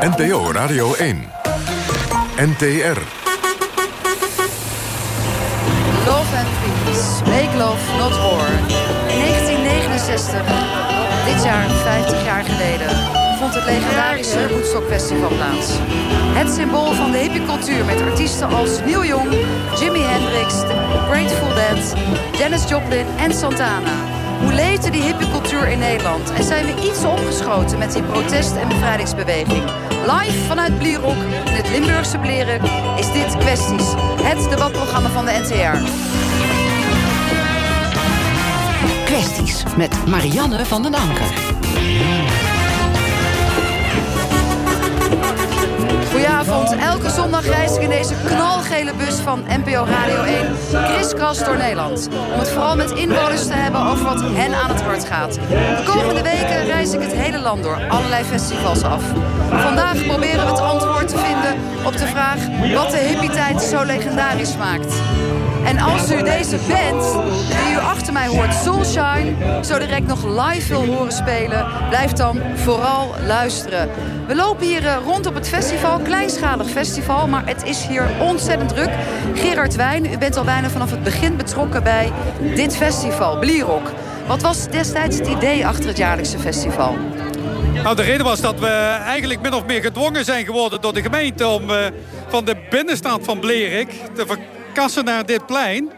NPO Radio 1. NTR. Love and Peace. Make love, not war. In 1969, dit jaar 50 jaar geleden, vond het legendarische Woodstock Festival plaats. Het symbool van de hippiecultuur met artiesten als Neil Young, Jimi Hendrix, The Grateful Dead, Dennis Joplin en Santana. Hoe leefde die hippiecultuur in Nederland? En zijn we iets opgeschoten met die protest- en bevrijdingsbeweging? Live vanuit Blierok het Limburgse Bleren is dit Kwesties. Het debatprogramma van de NTR. Kwesties met Marianne van den Anker. Goedenavond. Elke zondag reis ik in deze knalgele bus van NPO Radio 1 kriskras door Nederland. Om het vooral met inwoners te hebben over wat hen aan het hart gaat. De komende weken reis ik het hele land door, allerlei festivals af. Vandaag proberen we het antwoord te vinden op de vraag wat de hippie-tijd zo legendarisch maakt. En als u deze band, die u achter mij hoort, Soulshine, zo direct nog live wil horen spelen, blijf dan vooral luisteren. We lopen hier eh, rond op het festival, kleinschalig festival, maar het is hier ontzettend druk. Gerard Wijn, u bent al bijna vanaf het begin betrokken bij dit festival, Blierok. Wat was destijds het idee achter het jaarlijkse festival? Nou, de reden was dat we eigenlijk min of meer gedwongen zijn geworden door de gemeente om uh, van de binnenstad van Blerik te verkassen naar dit plein.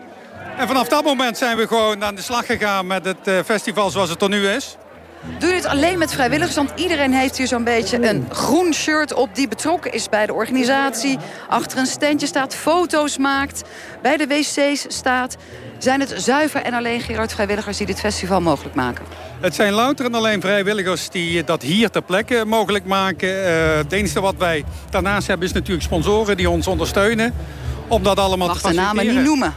En vanaf dat moment zijn we gewoon aan de slag gegaan met het uh, festival zoals het er nu is. Doe je het alleen met vrijwilligers? Want iedereen heeft hier zo'n beetje een groen shirt op... die betrokken is bij de organisatie. Achter een standje staat, foto's maakt. Bij de wc's staat. Zijn het zuiver en alleen Gerard vrijwilligers die dit festival mogelijk maken? Het zijn louter en alleen vrijwilligers die dat hier ter plekke mogelijk maken. Uh, het enige wat wij daarnaast hebben is natuurlijk sponsoren die ons ondersteunen. Om dat allemaal Mag te de namen niet noemen.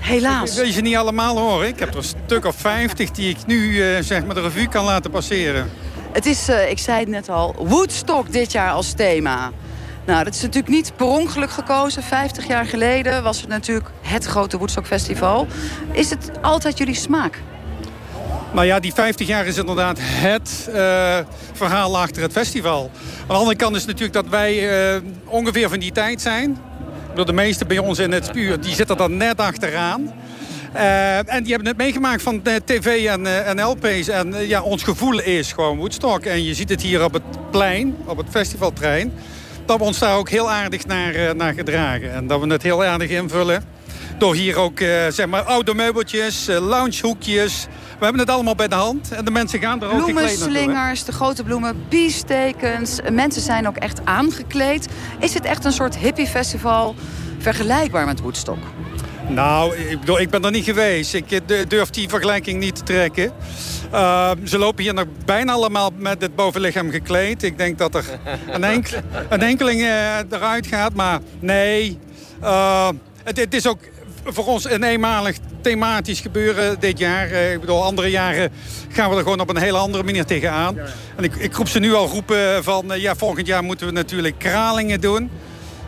Helaas. Ik wil je niet allemaal horen. Ik heb er een stuk of 50 die ik nu uh, zeg maar de revue kan laten passeren. Het is, uh, ik zei het net al, Woodstock dit jaar als thema. Nou, dat is natuurlijk niet per ongeluk gekozen. 50 jaar geleden was het natuurlijk het grote Woodstock Festival. Is het altijd jullie smaak? Nou ja, die 50 jaar is inderdaad het uh, verhaal achter het festival. Aan de andere kant is natuurlijk dat wij uh, ongeveer van die tijd zijn. De meeste bij ons in het spuur, die zitten er net achteraan. Uh, en die hebben het meegemaakt van tv en, LP's. En ja, ons gevoel is gewoon Woodstock. En je ziet het hier op het plein, op het festivaltrein. Dat we ons daar ook heel aardig naar, naar gedragen. En dat we het heel aardig invullen. Door hier ook zeg maar, oude meubeltjes, loungehoekjes. We hebben het allemaal bij de hand. En de mensen gaan er ook gekleed slingers, de grote bloemen, peace-tekens. Mensen zijn ook echt aangekleed. Is het echt een soort hippie-festival vergelijkbaar met Woodstock? Nou, ik, bedoel, ik ben er niet geweest. Ik durf die vergelijking niet te trekken. Uh, ze lopen hier nog bijna allemaal met het bovenlichaam gekleed. Ik denk dat er een, enkel, een enkeling uh, eruit gaat. Maar nee, uh, het, het is ook voor ons een eenmalig thematisch gebeuren dit jaar. Uh, ik bedoel, andere jaren gaan we er gewoon op een hele andere manier tegenaan. En ik, ik roep ze nu al roepen van... Uh, ja, volgend jaar moeten we natuurlijk kralingen doen.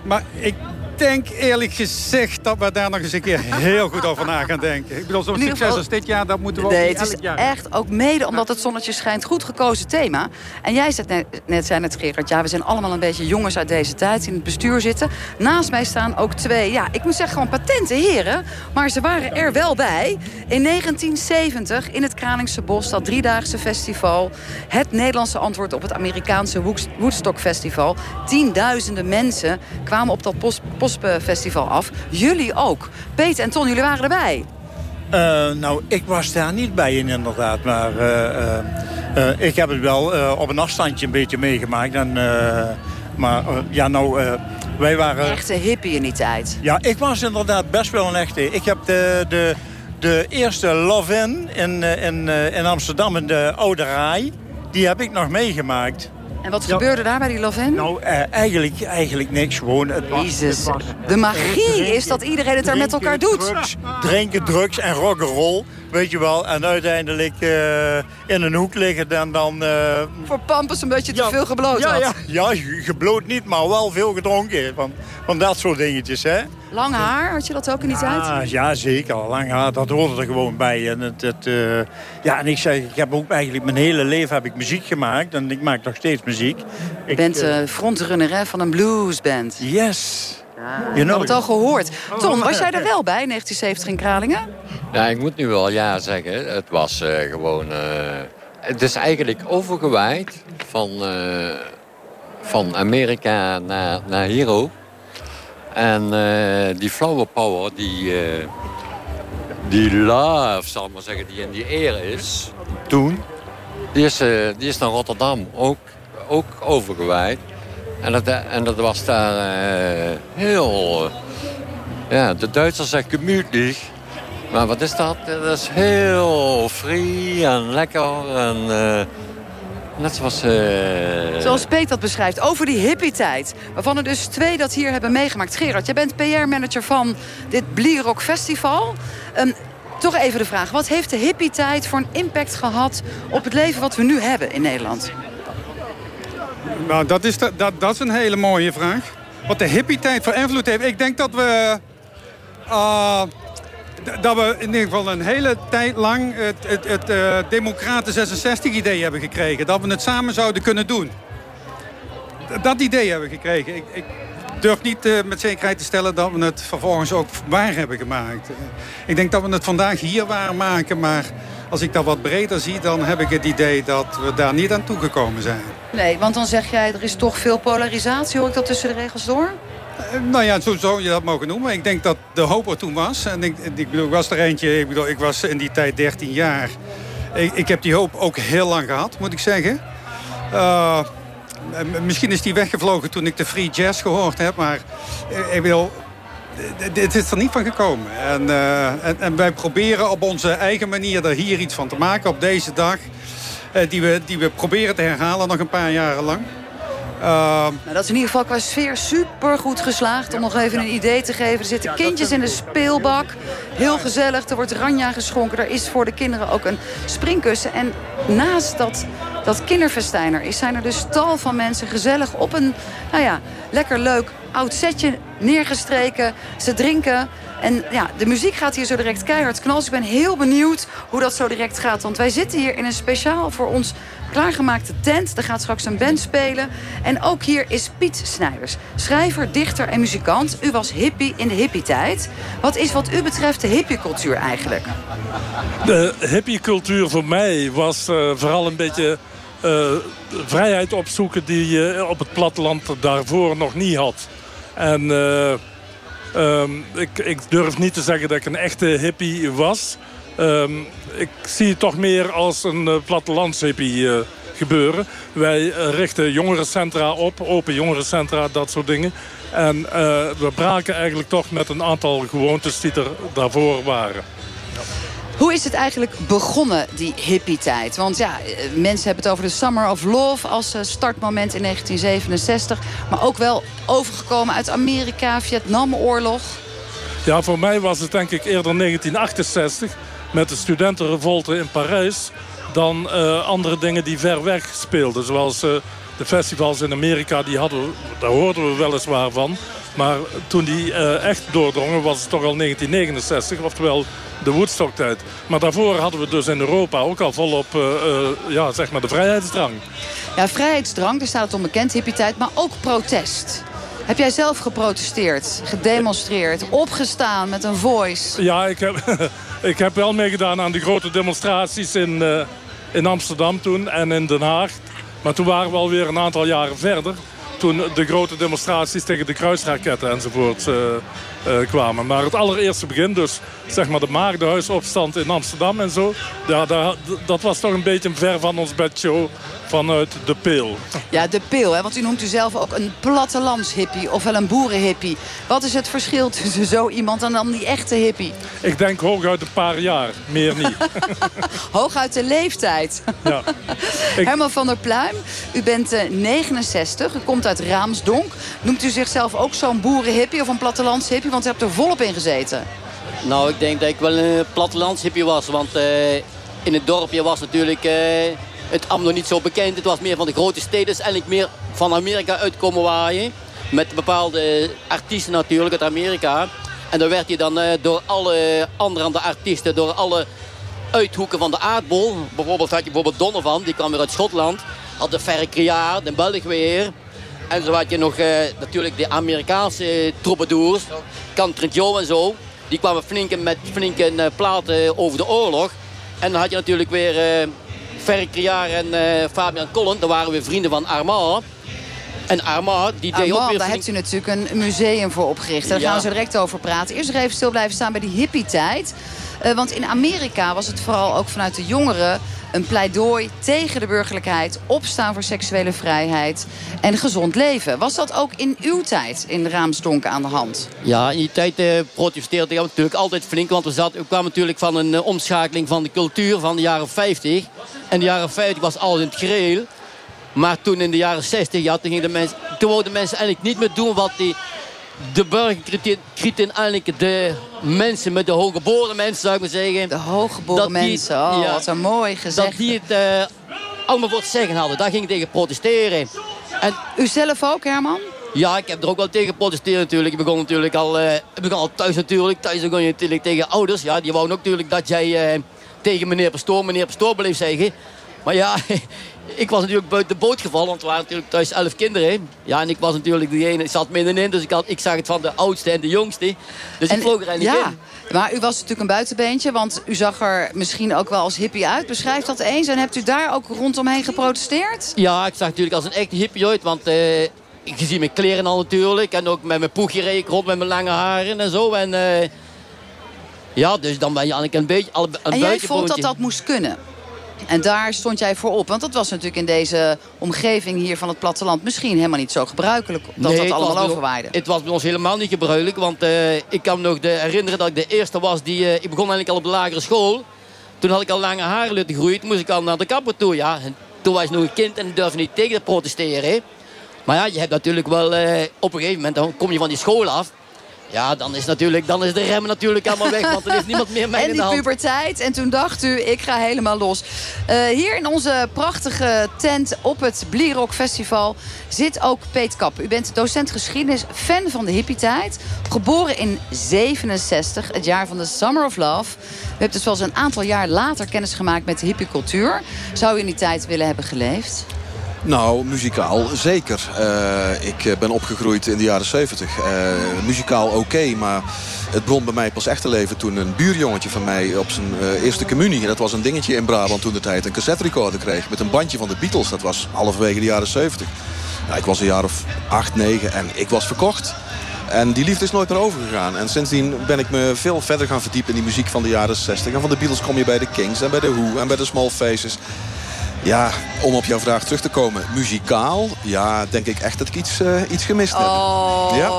Maar ik denk eerlijk gezegd dat we daar nog eens een keer heel goed over na gaan denken. Ik bedoel, zo'n succes geval, als dit jaar, dat moeten we nee, ook het is jaar. echt ook mede omdat het zonnetje schijnt. Goed gekozen thema. En jij zegt net, net zei net, Gerard, ja, we zijn allemaal een beetje jongens uit deze tijd... die in het bestuur zitten. Naast mij staan ook twee, ja, ik moet zeggen gewoon patente heren. Maar ze waren er wel bij. In 1970 in het Kralingse Bos, dat driedaagse festival... het Nederlandse antwoord op het Amerikaanse Woodstock Festival. Tienduizenden mensen kwamen op dat post Festival af. Jullie ook. Peet en Ton, jullie waren erbij. Uh, nou, ik was daar niet bij in inderdaad. Maar uh, uh, ik heb het wel op een afstandje een beetje meegemaakt. En, maar ja, nou, wij waren... Echte hippie in die tijd. Ja, ik was inderdaad best wel een echte. Ik heb de, de, de eerste Love-In in, in, in Amsterdam in de Oude Rai. Die heb ik nog meegemaakt. En wat ja. gebeurde daar bij die Lovin? Nou, uh, eigenlijk, eigenlijk niks. Gewoon, het was, Jezus, het was, de magie drinken, is dat iedereen het er met elkaar doet. Drugs, drinken, drugs en rock'n'roll. Weet je wel. En uiteindelijk uh, in een hoek liggen en dan... Uh, Voor Pampus een beetje te veel gebloot ja, had. Ja, ja, gebloot niet, maar wel veel gedronken. Van, van dat soort dingetjes, hè. Lang haar, had je dat ook in die ja, tijd? Ja, zeker. Lang haar, dat hoorde er gewoon bij. En, het, het uh, ja, en ik zeg, ik heb ook eigenlijk mijn hele leven heb ik muziek gemaakt. En ik maak nog steeds muziek. Je bent frontrunner hè, van een bluesband. Yes. Ja, je hebt het al gehoord. Ton, was jij er wel bij in 1970 in Kralingen? Ja, ik moet nu wel ja zeggen. Het was uh, gewoon... Uh, het is eigenlijk overgewaaid van, uh, van Amerika naar, naar hier ook. En die flower power, die, die love, zal ik maar zeggen, die in die eer is, toen... Die is, die is naar Rotterdam ook, ook overgewaaid. En dat, en dat was daar heel... ja, de Duitsers zeggen gemütlich. Maar wat is dat? Dat is heel free en lekker. En, uh, net zoals... Uh... Zoals Peet dat beschrijft, over die hippie-tijd. Waarvan er dus twee dat hier hebben meegemaakt. Gerard, jij bent PR-manager van dit Blierok Festival. Um, toch even de vraag, wat heeft de hippie-tijd voor een impact gehad... op het leven wat we nu hebben in Nederland? Nou, dat is, de, dat, dat is een hele mooie vraag. Wat de hippie-tijd voor invloed heeft. Ik denk dat we... Uh, dat we in ieder geval een hele tijd lang het, het, het uh, Democraten 66-idee hebben gekregen. Dat we het samen zouden kunnen doen. Dat idee hebben we gekregen. Ik, ik durf niet uh, met zekerheid te stellen dat we het vervolgens ook waar hebben gemaakt. ik denk dat we het vandaag hier waar maken, maar als ik dat wat breder zie... dan heb ik het idee dat we daar niet aan toegekomen zijn. Nee, want dan zeg jij, er is toch veel polarisatie. Hoor ik dat tussen de regels door? Uh, nou ja, zo zou je dat mogen noemen. Ik denk dat de hoop er toen was. En ik, ik bedoel, ik was er eentje, ik bedoel, ik was in die tijd 13 jaar. Ik, ik heb die hoop ook heel lang gehad, moet ik zeggen. Uh, misschien is die weggevlogen toen ik de free jazz gehoord heb. Maar ik wil, dit is er niet van gekomen. En, uh, en, en, wij proberen op onze eigen manier er hier iets van te maken op deze dag. Die, we, die we proberen te herhalen nog een paar jaren lang. Uh, nou, dat is in ieder geval qua sfeer super goed geslaagd. Om nog even een idee te geven. Er zitten kindjes in de speelbak. Heel gezellig. Er wordt ranja geschonken. Er is voor de kinderen ook een springkussen. En naast dat, dat kinderfestijn er is... zijn er dus tal van mensen gezellig op een nou ja, lekker leuk oud setje neergestreken. Ze drinken. En ja, de muziek gaat hier zo direct keihard knallen. Dus ik ben heel benieuwd hoe dat zo direct gaat. Want wij zitten hier in een speciaal voor ons klaargemaakte tent. Er gaat straks een band spelen. En ook hier is Piet Snijders. Schrijver, dichter en muzikant. U was hippie in de hippie-tijd. Wat is wat u betreft de hippiecultuur eigenlijk? De hippiecultuur voor mij was uh, vooral een beetje... Uh, vrijheid opzoeken die je op het platteland daarvoor nog niet had. En uh, um, ik, ik, durf niet te zeggen dat ik een echte hippie was. Um, ik zie het toch meer als een uh, plattelandshippie uh, gebeuren. Wij richten jongerencentra op, open jongerencentra, dat soort dingen. En we braken eigenlijk toch met een aantal gewoontes die er daarvoor waren. Hoe is het eigenlijk begonnen, die hippie-tijd? Want ja, mensen hebben het over de Summer of Love als startmoment in 1967. Maar ook wel overgekomen uit Amerika, Vietnamoorlog. Ja, voor mij was het denk ik eerder 1968 met de studentenrevolte in Parijs... dan uh, andere dingen die ver weg speelden. Zoals de festivals in Amerika, die hadden, daar hoorden we weliswaar van. Maar toen die uh, echt doordrongen was het toch al 1969, oftewel de Woodstock-tijd. Maar daarvoor hadden we dus in Europa ook al volop uh, uh, ja, zeg maar de vrijheidsdrang. Ja, vrijheidsdrang, daar staat het onbekend, hippie-tijd, maar ook protest. Heb jij zelf geprotesteerd, gedemonstreerd, opgestaan met een voice? Ja, ik heb, ik heb wel meegedaan aan die grote demonstraties in, uh, in Amsterdam toen en in Den Haag. Maar toen waren we alweer een aantal jaren verder toen de grote demonstraties tegen de kruisraketten enzovoort uh, uh, kwamen. Maar het allereerste begin, dus zeg maar de Maagdenhuisopstand in Amsterdam en zo... Ja, daar, dat was toch een beetje ver van ons bedshow vanuit de pil. Ja, de pil, hè? want u noemt u zelf ook een plattelandshippie ofwel een boerenhippie. Wat is het verschil tussen zo iemand en dan die echte hippie? Ik denk hooguit een paar jaar, meer niet. hooguit de leeftijd. Ja. Ik... Herman van der Pluim, u bent uh, 69, u komt uit Raamsdonk. Noemt u zichzelf ook zo'n boerenhippie of een plattelandshippie? Want u hebt er volop in gezeten. Nou, ik denk dat ik wel een plattelandshippie was. Want uh, in het dorpje was natuurlijk uh, het nog niet zo bekend. Het was meer van de grote steden. Dus eigenlijk meer van Amerika uitkomen waaien. Met bepaalde artiesten natuurlijk uit Amerika. En dan werd je dan door alle andere artiesten, door alle uithoeken van de aardbol. Bijvoorbeeld had je bijvoorbeeld Donovan, die kwam weer uit Schotland. Had de Ferre Criaar, de Belg weer. En zo had je nog uh, natuurlijk de Amerikaanse troubadours. Country Joe en zo. Die kwamen flinke, met flinke uh, platen over de oorlog. En dan had je natuurlijk weer Ferre Criaar en Fabian Collen. Dat waren weer vrienden van Armand. En Armand, die deed ook weer... daar hebt u natuurlijk een museum voor opgericht. Daar gaan we zo direct over praten. Eerst even stil blijven staan bij die hippie-tijd. Uh, want in Amerika was het vooral ook vanuit de jongeren een pleidooi tegen de burgerlijkheid, opstaan voor seksuele vrijheid en gezond leven. Was dat ook in uw tijd in Raamsdonk aan de hand? Ja, in die tijd uh, protesteerde ik natuurlijk altijd flink. Want we, zat, kwamen natuurlijk van een uh, omschakeling van de cultuur van de jaren 50. En de jaren 50 was alles in het gereel. Maar toen in de jaren 60, ja, toen, gingen de mensen, toen wilden mensen eigenlijk niet meer doen wat die de burgerkritiek eigenlijk de mensen met de hooggeboren mensen, zou ik maar zeggen. De hooggeboren mensen, oh, ja, wat een mooi gezegd. Dat die het uh, allemaal voor het zeggen hadden. Daar ging ik tegen protesteren. En u zelf ook, Herman? Ja, ik heb er ook wel tegen geprotesteerd natuurlijk. Ik begon natuurlijk al, uh, ik begon al thuis natuurlijk. Thuis begon je natuurlijk tegen ouders. Ja, die wouden ook natuurlijk dat jij uh, tegen meneer Pastoor, meneer Pastoor bleef zeggen. Maar ja, ik was natuurlijk buiten de boot gevallen, want we waren natuurlijk thuis elf kinderen. Ja, en ik was natuurlijk degene, ik zat middenin, dus ik, had, ik zag het van de oudste en de jongste. Dus ik vloog er eigenlijk ja, in. Maar u was natuurlijk een buitenbeentje, want u zag er misschien ook wel als hippie uit. Beschrijf dat eens. En hebt u daar ook rondomheen geprotesteerd? Ja, ik zag natuurlijk als een echte hippie uit, want... Uh, ik zie mijn kleren al natuurlijk. En ook met mijn poegje reed ik rond met mijn lange haren en zo. En uh, ja, dus dan ben je eigenlijk een beetje... Een en jij vond dat dat moest kunnen? En daar stond jij voor op. Want dat was natuurlijk in deze omgeving hier van het platteland... misschien helemaal niet zo gebruikelijk dat dat allemaal overwaaide. Het was bij ons helemaal niet gebruikelijk. Want uh, ik kan me nog de, herinneren dat ik de eerste was die... Uh, ik begon eigenlijk al op de lagere school. Toen had ik al lange haren laten groeien. Moest ik al naar de kapper toe. Ja. En toen was ik nog een kind en durfde niet tegen te protesteren. Maar ja, je hebt natuurlijk wel... Uh, op een gegeven moment dan kom je van die school af... Ja, dan is, natuurlijk, dan is de rem natuurlijk allemaal weg. Want er is niemand meer mee in de hand. En die puberteit. En toen dacht u, ik ga helemaal los. Uh, hier in onze prachtige tent op het Blierok Festival zit ook Peet Kap. U bent docent geschiedenis, fan van de hippietijd. Geboren in 67, het jaar van de Summer of Love. U hebt dus wel eens een aantal jaar later kennis gemaakt met de hippiecultuur. Zou u in die tijd willen hebben geleefd? Nou, muzikaal zeker. Uh, ik eh, ben opgegroeid in de jaren 70. Uh, muzikaal oké, maar het begon bij mij pas echt te leven... toen een buurjongetje van mij op zijn eerste communie... dat was een dingetje in Brabant toen de tijd... een cassette recorder kreeg met een bandje van de Beatles. Dat was halverwege de jaren 70. Nou, ik was een jaar of 8, 9 en ik was verkocht. En die liefde is nooit meer overgegaan. En sindsdien ben ik me veel verder gaan verdiepen in die muziek van de jaren 60. En van de Beatles kom je bij de Kings en bij de Who en bij de Small Faces... Ja, om op jouw vraag terug te komen. Muzikaal, ja, denk ik echt dat ik iets, uh, iets gemist heb. Oh, ja.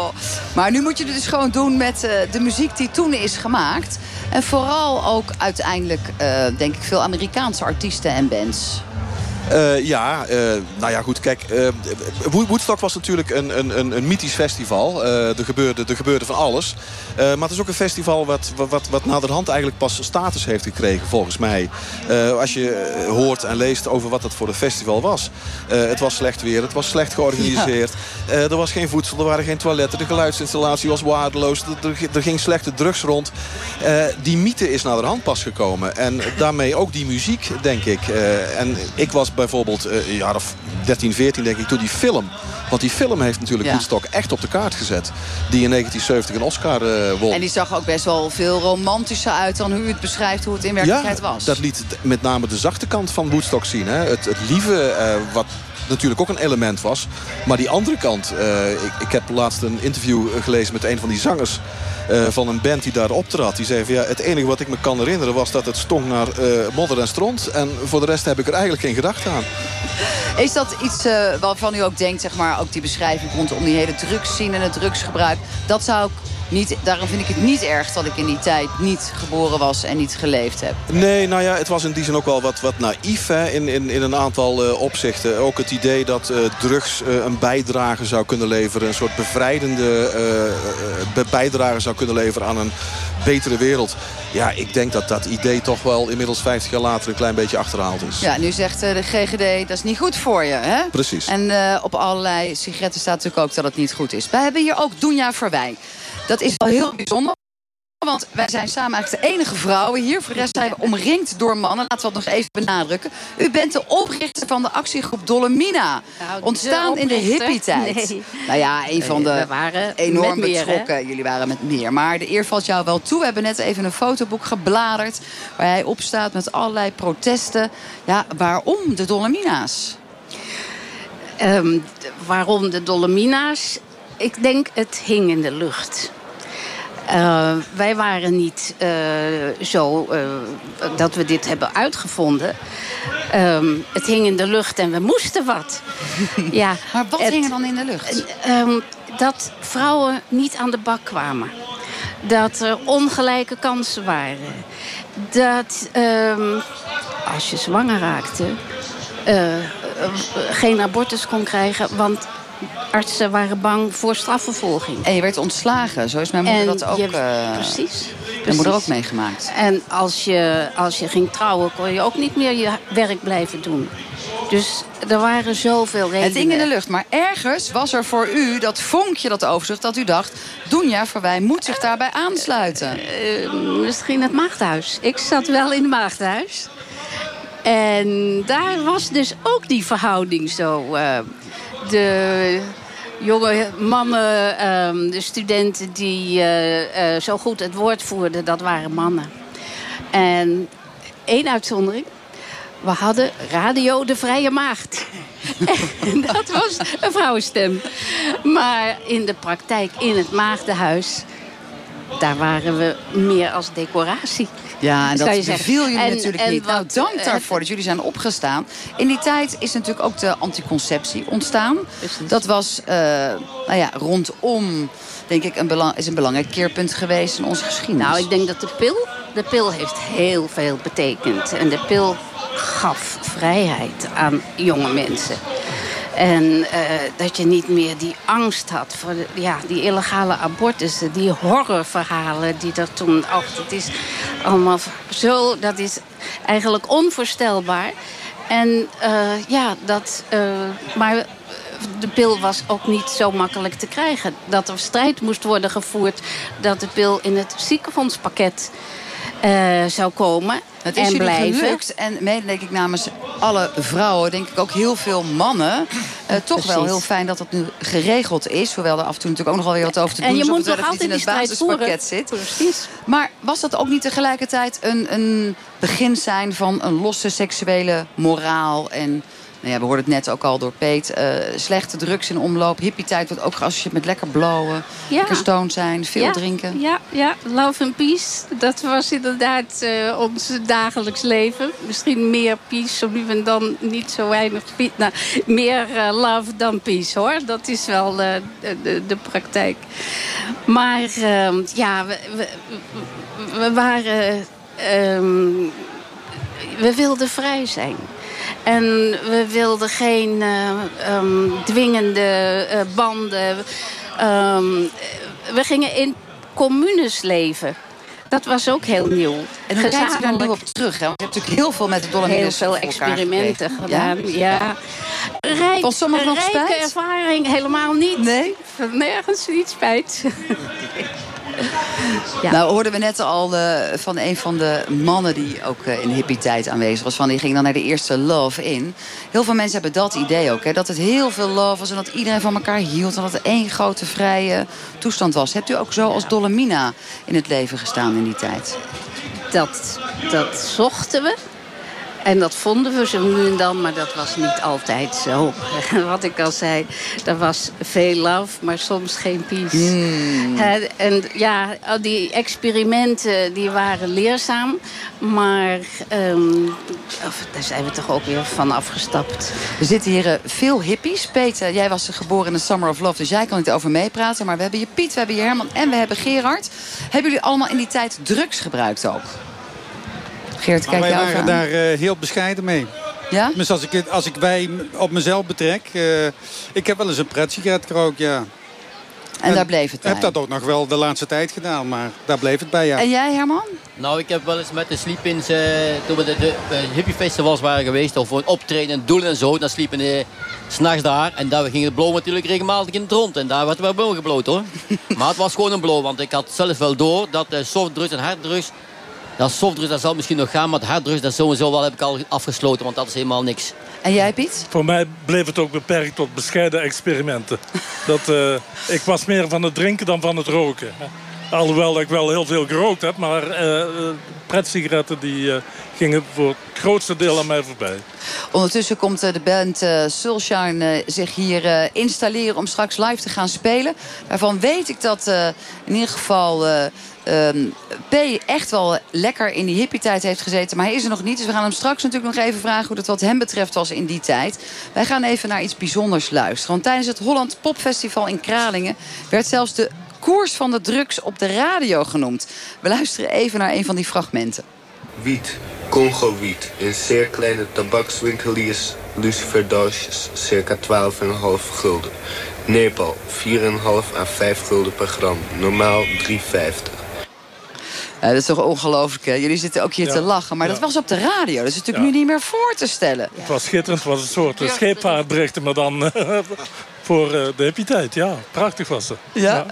Maar nu moet je het dus gewoon doen met uh, de muziek die toen is gemaakt. En vooral ook uiteindelijk, uh, denk ik, veel Amerikaanse artiesten en bands. Uh, ja, uh, nou ja, goed. Kijk, uh, Woodstock was natuurlijk een, een, een, een mythisch festival. er, gebeurde, er gebeurde van alles. maar het is ook een festival wat, wat, wat naderhand eigenlijk pas status heeft gekregen, volgens mij. als je hoort en leest over wat dat voor een festival was. het was slecht weer, het was slecht georganiseerd. Ja. er was geen voedsel, er waren geen toiletten. De geluidsinstallatie was waardeloos. Er, er ging slechte drugs rond. die mythe is naderhand pas gekomen. En daarmee ook die muziek, denk ik. en ik was bijvoorbeeld uh, jaar of 13, 14 denk ik, toen die film. Want die film heeft natuurlijk ja. Woodstock echt op de kaart gezet. Die in 1970 een Oscar uh, won. En die zag ook best wel veel romantischer uit dan hoe u het beschrijft hoe het in werkelijkheid ja, was. dat liet met name de zachte kant van Woodstock zien. Hè? Het, het lieve, uh, wat natuurlijk ook een element was. Maar die andere kant, uh, ik, ik heb laatst een interview gelezen met een van die zangers... Uh, van een band die daar optrad. Die zei van ja, het enige wat ik me kan herinneren was dat het stonk naar uh, modder en stront. En voor de rest heb ik er eigenlijk geen gedachte aan. Is dat iets uh, waarvan u ook denkt, zeg maar, ook die beschrijving rondom die hele drugsscene en het drugsgebruik. Dat zou niet, daarom vind ik het niet erg dat ik in die tijd niet geboren was en niet geleefd heb. Nee, nou ja, het was in die zin ook wel wat, wat naïef hè, in, in, in een aantal uh, opzichten. Ook het idee dat uh, drugs uh, een bijdrage zou kunnen leveren. Een soort bevrijdende bijdrage zou kunnen leveren aan een betere wereld. Ja, ik denk dat dat idee toch wel inmiddels 50 jaar later een klein beetje achterhaald is. Ja, nu zegt de GGD dat is niet goed voor je. Hè? Precies. En op allerlei sigaretten staat natuurlijk ook dat het niet goed is. Wij hebben hier ook Doenja Verwij. Dat is wel heel bijzonder. Want wij zijn samen eigenlijk de enige vrouwen hier. Voor de rest zijn we omringd door mannen. Laten we dat nog even benadrukken. U bent de oprichter van de actiegroep Dolomina. Nou, Ontstaan in de hippie-tijd. Nee. Nou ja, een van de waren enorm betrokken. Jullie waren met meer. Maar de eer valt jou wel toe. We hebben net even een fotoboek gebladerd. Waar hij op staat met allerlei protesten. Ja, waarom de Dolomina's? Um, waarom de Dolomina's? Ik denk het hing in de lucht. Uh, wij waren niet uh, zo uh, dat we dit hebben uitgevonden. Um, het hing in de lucht en we moesten wat. ja, maar wat hing er dan in de lucht? Um, dat vrouwen niet aan de bak kwamen. Dat er ongelijke kansen waren. Dat um, als je zwanger raakte... geen abortus kon krijgen, want artsen waren bang voor strafvervolging. En je werd ontslagen. Zo is mijn moeder dat ook. Je, uh, precies. Mijn moeder ook meegemaakt. En als je, als je ging trouwen, kon je ook niet meer je werk blijven doen. Dus er waren zoveel redenen. Het ding in de lucht. Maar ergens was er voor u dat vonkje dat overzicht dat u dacht... Doenja wij moet zich daarbij aansluiten. Uh, misschien het maagdhuis. Ik zat wel in het maagdhuis. En daar was dus ook die verhouding zo... De jonge mannen, ehm, de studenten die eh, eh, zo goed het woord voerden, dat waren mannen. En één uitzondering. We hadden Radio de Vrije Maagd. en dat was een vrouwenstem. Maar in de praktijk, in het maagdenhuis... daar waren we meer als decoratie. Ja, en dat beviel jullie natuurlijk niet. nou, dank eh, daarvoor dat jullie zijn opgestaan. In die tijd is natuurlijk ook de anticonceptie ontstaan. Dat was uh, nou ja, rondom, denk ik, een is een belangrijk keerpunt geweest in onze geschiedenis. Nou, ik denk dat de pil, de pil heeft heel veel betekend. En de pil gaf vrijheid aan jonge mensen. En uh, dat je niet meer die angst had voor ja, die illegale abortussen. Die horrorverhalen die er toen... Oh, dat is allemaal zo... Dat is eigenlijk onvoorstelbaar. En uh, ja, dat... Uh, maar de pil was ook niet zo makkelijk te krijgen. Dat er strijd moest worden gevoerd dat de pil in het ziekenfondspakket uh, zou komen. Het is en blijven. gelukt. En mede denk ik namens alle vrouwen, denk ik ook heel veel mannen. Uh, toch wel heel fijn dat dat nu geregeld is. Hoewel er af en toe natuurlijk ook nog wel weer wat over te doen is. En je moet nog altijd in het basispakket zit. Precies. Maar was dat ook niet tegelijkertijd een, een begin zijn van een losse seksuele moraal en nou ja, we hoorden het net ook al door Peet. Uh, slechte drugs in omloop. Hippie-tijd wordt ook geassocieerd met lekker blowen. Ja. Lekker stoned zijn, veel drinken. Ja, ja, love and peace. Dat was inderdaad uh, ons dagelijks leven. Misschien meer peace, nu en dan niet zo weinig peace. Nou, meer uh, love dan peace, hoor. Dat is wel de, de, de, praktijk. Maar ehm, ja, we, we, we waren... Um, we wilden vrij zijn. En we wilden geen uh, um, dwingende uh, banden. Um, we gingen in communes leven. Dat was ook heel nieuw. En hoe kijkt u daar nu op terug? Hè? Want je hebt natuurlijk heel veel met de Dolomieten Heel veel experimenten gedaan, ja. ja. Rijk, Van sommige nog rijke ervaring, helemaal niet. Nee? Nergens niet spijt. Ja. Nou hoorden we net al uh, van een van de mannen die ook uh, in de hippie-tijd aanwezig was. Van, die ging dan naar de eerste love in. Heel veel mensen hebben dat idee ook. Hè, dat het heel veel love was en dat iedereen van elkaar hield. En dat het één grote vrije toestand was. Hebt u ook zo als Dolomina in het leven gestaan in die tijd? Dat, dat zochten we. En dat vonden we zo nu en dan, maar dat was niet altijd zo. Wat ik al zei, er was veel love, maar soms geen peace. Hmm. En ja, al die experimenten die waren leerzaam. Maar ehm, of, daar zijn we toch ook weer van afgestapt. Er zitten hier eh, veel hippies. Peter, jij was geboren in de Summer of Love, dus jij kan niet over meepraten. Maar we hebben hier Piet, we hebben hier Herman en we hebben Gerard. Hebben jullie allemaal in die tijd drugs gebruikt ook? Geert, Maar kijk wij waren aan. daar eh, heel bescheiden mee. Ja? Dus als ik, als ik wij op mezelf betrek... eh, ik heb wel eens een pretsigaret gerookt, ja. En daar bleef het Ik heb bij. dat ook nog wel de laatste tijd gedaan, maar daar bleef het bij, ja. En jij, Herman? Nou, ik heb wel eens met de sleep-ins, eh, toen we de, de, de hippie-festivals waren geweest... of voor een optreden en doelen en zo, dan sliepen we s'nachts daar. En daar ging het blow natuurlijk regelmatig in het rond. En daar werd wel blow gebloot, hoor. maar het was gewoon een blow, want ik had zelf wel door... dat eh, softdrugs en harddrugs... Dat softdrugs, dat zal misschien nog gaan, maar het harddrugs, dat sowieso wel heb ik al afgesloten, want dat is helemaal niks. En jij, Piet? Voor mij bleef het ook beperkt tot bescheiden experimenten. Dat, eh, ik was meer van het drinken dan van het roken. Alhoewel ik wel heel veel gerookt heb, maar eh eh, pretsigaretten die, eh, gingen voor het grootste deel aan mij voorbij. Ondertussen komt de band eh Soulshine eh, zich hier eh, installeren om straks live te gaan spelen. Daarvan weet ik dat eh, in ieder geval eh, ehm, P echt wel lekker in die hippie-tijd heeft gezeten. Maar hij is er nog niet, dus we gaan hem straks natuurlijk nog even vragen... hoe dat wat hem betreft was in die tijd. Wij gaan even naar iets bijzonders luisteren. Want tijdens het Holland Popfestival in Kralingen... werd zelfs de koers van de drugs op de radio genoemd. We luisteren even naar een van die fragmenten. Wiet, Congo-wiet, in zeer kleine tabakswinkeliers, luciferdoosjes, circa 12,5 gulden. Nepal, 4,5 à 5 gulden per gram, normaal 3,50. Ja, dat is toch ongelooflijk. hè? Jullie zitten ook hier Ja. te lachen. Maar Ja. dat was op de radio. Dat is natuurlijk Ja. nu niet meer voor te stellen. Het was schitterend, het was een soort eh, scheepvaartberichten, maar dan eh, voor eh, de hippie-tijd. Ja, prachtig was het. Ja.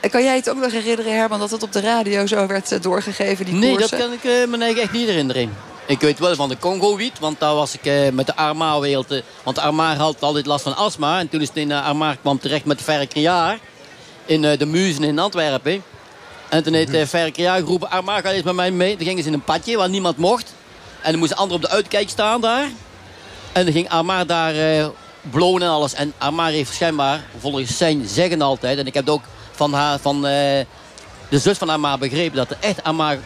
En kan jij het ook nog herinneren, Herman, dat het op de radio zo werd eh, doorgegeven, die Nee, dat koersen? kan ik eh, me echt niet herinneren. Ik weet wel van de Congo-wiet, want daar was ik eh, met de Arma-wereld. eh, want Arma had altijd last van astma. En toen is het in uh, Arma kwam terecht met Verre Criaar. In eh, de Muzen in Antwerpen. En toen heeft uh, Verre Criaar geroepen, Arma ga eens met mij mee. Toen gingen ze in een padje waar niemand mocht. En dan moesten anderen op de uitkijk staan daar. En dan ging Arma daar eh blowen en alles. En Arma heeft schijnbaar, volgens zijn zeggen altijd... en ik heb ook van, haar, van eh, de zus van Arma begrepen... dat er echt Arma,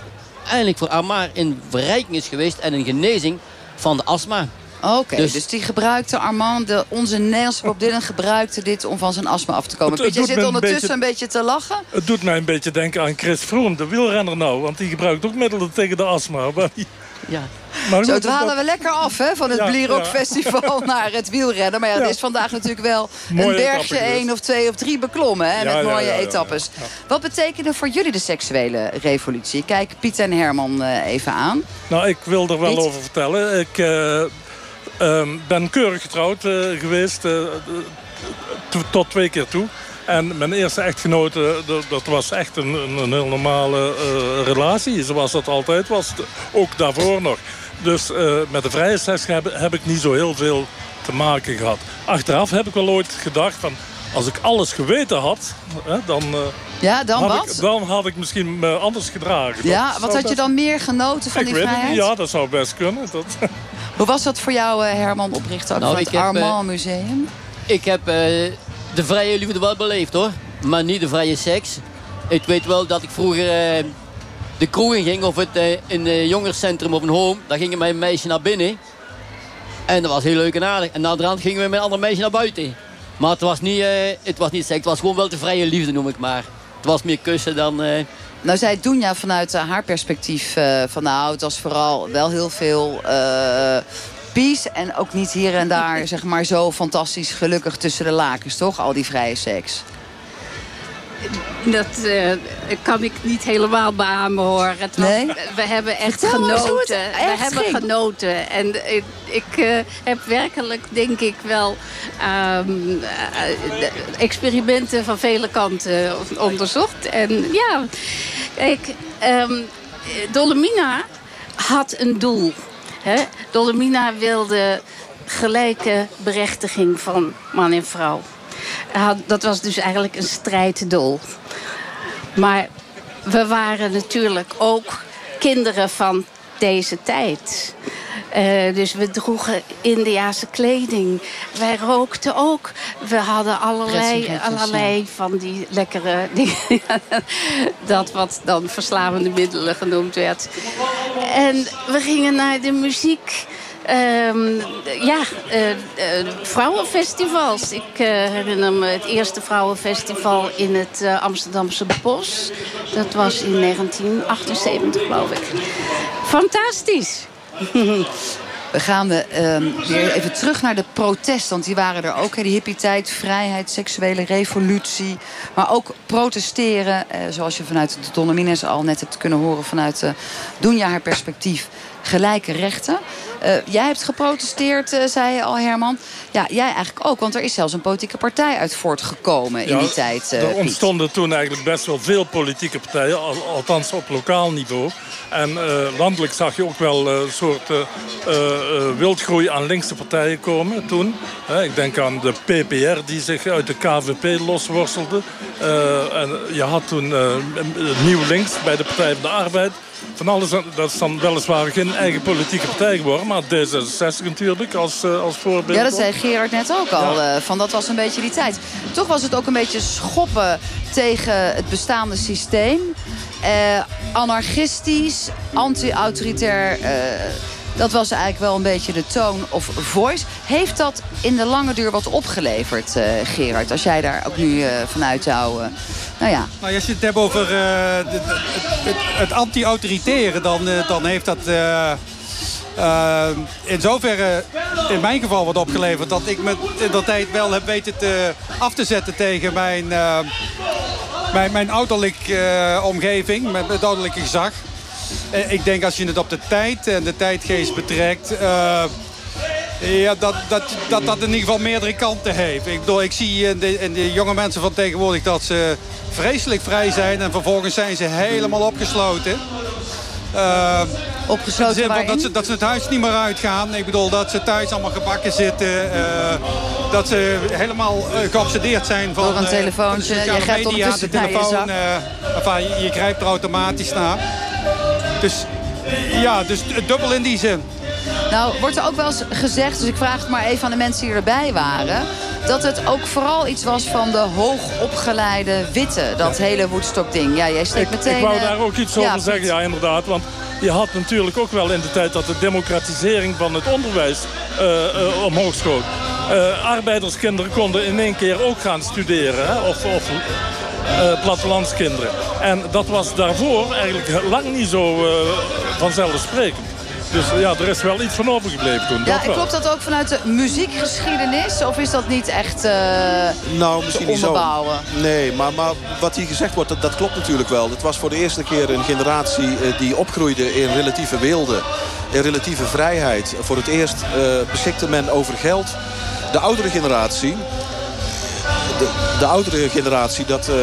eigenlijk voor Arma een verrijking is geweest... en een genezing van de astma. Oké, dus, Dus- die gebruikte Armand, de, onze Nederlandse Bob Dylan, gebruikte dit om van zijn astma af te komen. Het- je zit ondertussen beetje- een beetje te lachen. Het doet mij een beetje denken aan Chris Froome, de wielrenner nou. Want die gebruikt ook middelen tegen de astma. Maar, die- Ja. maar Zo dwalen dat- we lekker af hè, van het Ja, Blierok ja. Festival naar het wielrennen. Maar ja, het Ja. is vandaag natuurlijk wel Mooie een bergje één of twee of drie beklommen. Hè, Ja, met mooie ja, ja, etappes. ja. Wat betekende voor jullie de seksuele revolutie? Kijk Piet en Herman eh, even aan. Nou, ik wil er wel Piet? over vertellen. Ik eh, ehm, ben keurig getrouwd eh, geweest. eh, to- tot twee keer toe. En mijn eerste echtgenote, dat, dat was echt een, een, heel normale eh, relatie. Zoals dat altijd was. Ook daarvoor nog. Dus eh, met de vrije seks heb, heb ik niet zo heel veel te maken gehad. Achteraf heb ik wel ooit gedacht van... Als ik alles geweten had, hè, dan, eh, Ja, dan had wat? ik, dan had ik misschien me anders gedragen. ja, Dat wat had je dan meer genoten van ik die weet vrijheid? het niet. Ja, dat zou best kunnen. Dat... Hoe was dat voor jou, eh, Herman, oprichter ook Nou, van het heb, Armand eh, Museum? Ik heb eh, de vrije liefde wel beleefd hoor. Maar niet de vrije seks. Ik weet wel dat ik vroeger eh, de kroeg in ging. Of het, eh, in een jongerencentrum of een home. Daar gingen mijn meisje naar binnen. En dat was heel leuk en aardig. En na de rand gingen we met een ander meisje naar buiten. Maar het was niet, eh, het was niet seks. Het was gewoon wel de vrije liefde noem ik maar. Het was meer kussen dan... eh, Nou zei Doenja vanuit eh, haar perspectief eh, van nou, het was vooral wel heel veel eh peace. En ook niet hier en daar zeg maar zo fantastisch gelukkig tussen de lakens, toch? Al die vrije seks. Dat eh, kan ik niet helemaal beamen hoor. Het was- Nee? We hebben echt Vertel genoten. echt We hebben ging. genoten. En ik, ik eh, heb werkelijk, denk ik wel, ehm, eh, experimenten van vele kanten onderzocht. En ja, kijk, ehm, Dolomina had een doel. Hè? Dolomina wilde gelijke berechtiging van man en vrouw. Dat was dus eigenlijk een strijddoel. Maar we waren natuurlijk ook kinderen van deze tijd. Eh, dus we droegen Indiaanse kleding. Wij rookten ook. We hadden allerlei, allerlei van die lekkere dingen. dat wat dan verslavende middelen genoemd werd. En we gingen naar de muziek. Ehm, ja, eh, eh, vrouwenfestivals. Ik eh, herinner me het eerste vrouwenfestival in het Amsterdamse Bos. Dat was in 1978, geloof ik. Fantastisch. We gaan ehm, weer even terug naar de protest. Want die waren er ook. Hè. Die hippie-tijd, vrijheid, seksuele revolutie. Maar ook protesteren. Zoals je vanuit de Dolomines al net hebt kunnen horen. Vanuit uh, Doenja haar perspectief. Gelijke rechten. Uh, jij hebt geprotesteerd, uh, zei je al Herman. Ja, jij eigenlijk ook. Want er is zelfs een politieke partij uit voortgekomen in Ja, die tijd. er Piet. ontstonden toen eigenlijk best wel veel politieke partijen. al- Althans op lokaal niveau. En eh, landelijk zag je ook wel eh, een soort eh, eh, eh, wildgroei aan linkse partijen komen toen. Ik denk aan de PPR die zich uit de KVP losworstelde. Eh, en je had toen eh, Nieuw Links bij de Partij van de Arbeid. Van alles, dat is dan weliswaar geen eigen politieke partij geworden. Maar D66 natuurlijk als, eh, als voorbeeld. Ja, dat zei Gerard net ook al. eh, van dat was een beetje die tijd. Toch was het ook een beetje schoppen tegen het bestaande systeem. Eh, anarchistisch, anti-autoritair. eh, dat was eigenlijk wel een beetje de tone of voice. Heeft dat in de lange duur wat opgeleverd, eh, Gerard? Als jij daar ook nu eh, vanuit jou... eh, nou ja, Nou, als je het hebt over het, het, anti-autoritaire, dan, dan heeft dat in zoverre in mijn geval wat opgeleverd... dat ik me in dat tijd wel heb weten te, af te zetten tegen mijn, mijn, mijn ouderlijke omgeving, met het ouderlijke gezag. Eh, ik denk als je het op de tijd en de tijdgeest betrekt... eh, ja, dat, dat, dat dat in ieder geval meerdere kanten heeft. Ik bedoel, ik zie in de, in de jonge mensen van tegenwoordig dat ze vreselijk vrij zijn. En vervolgens zijn ze helemaal opgesloten. Uh, opgesloten in dat ze, dat ze het huis niet meer uitgaan. Ik bedoel, dat ze thuis allemaal gebakken zitten. eh, dat ze helemaal eh, geobsedeerd zijn van, Door een eh, telefoontje. Je grijpt media, de je telefoon. eh, enfin, je, je grijpt er automatisch naar. Dus ja, dus dubbel in die zin. Nou, wordt er ook wel eens gezegd, dus ik vraag het maar even aan de mensen die erbij waren... dat het ook vooral iets was van de hoogopgeleide witte, dat hele Woodstock-ding. Ja, jij steekt meteen... ik wou eh, daar ook iets ja, over zeggen, ja inderdaad. Want je had natuurlijk ook wel in de tijd dat de democratisering van het onderwijs eh, eh, omhoog schoot. Arbeiderskinderen konden in één keer ook gaan studeren. Hè? Of, of eh, plattelandskinderen. En dat was daarvoor eigenlijk lang niet zo eh, vanzelfsprekend. Dus ja, er is wel iets van overgebleven toen. Ja, en wel. klopt dat ook vanuit de muziekgeschiedenis? Of is dat niet echt eh, Nou, misschien te niet zo. Nee, maar, maar wat hier gezegd wordt, dat, dat klopt natuurlijk wel. Het was voor de eerste keer een generatie die opgroeide in relatieve weelde. In relatieve vrijheid. Voor het eerst eh, beschikte men over geld. De oudere generatie, de, de oudere generatie, dat, eh,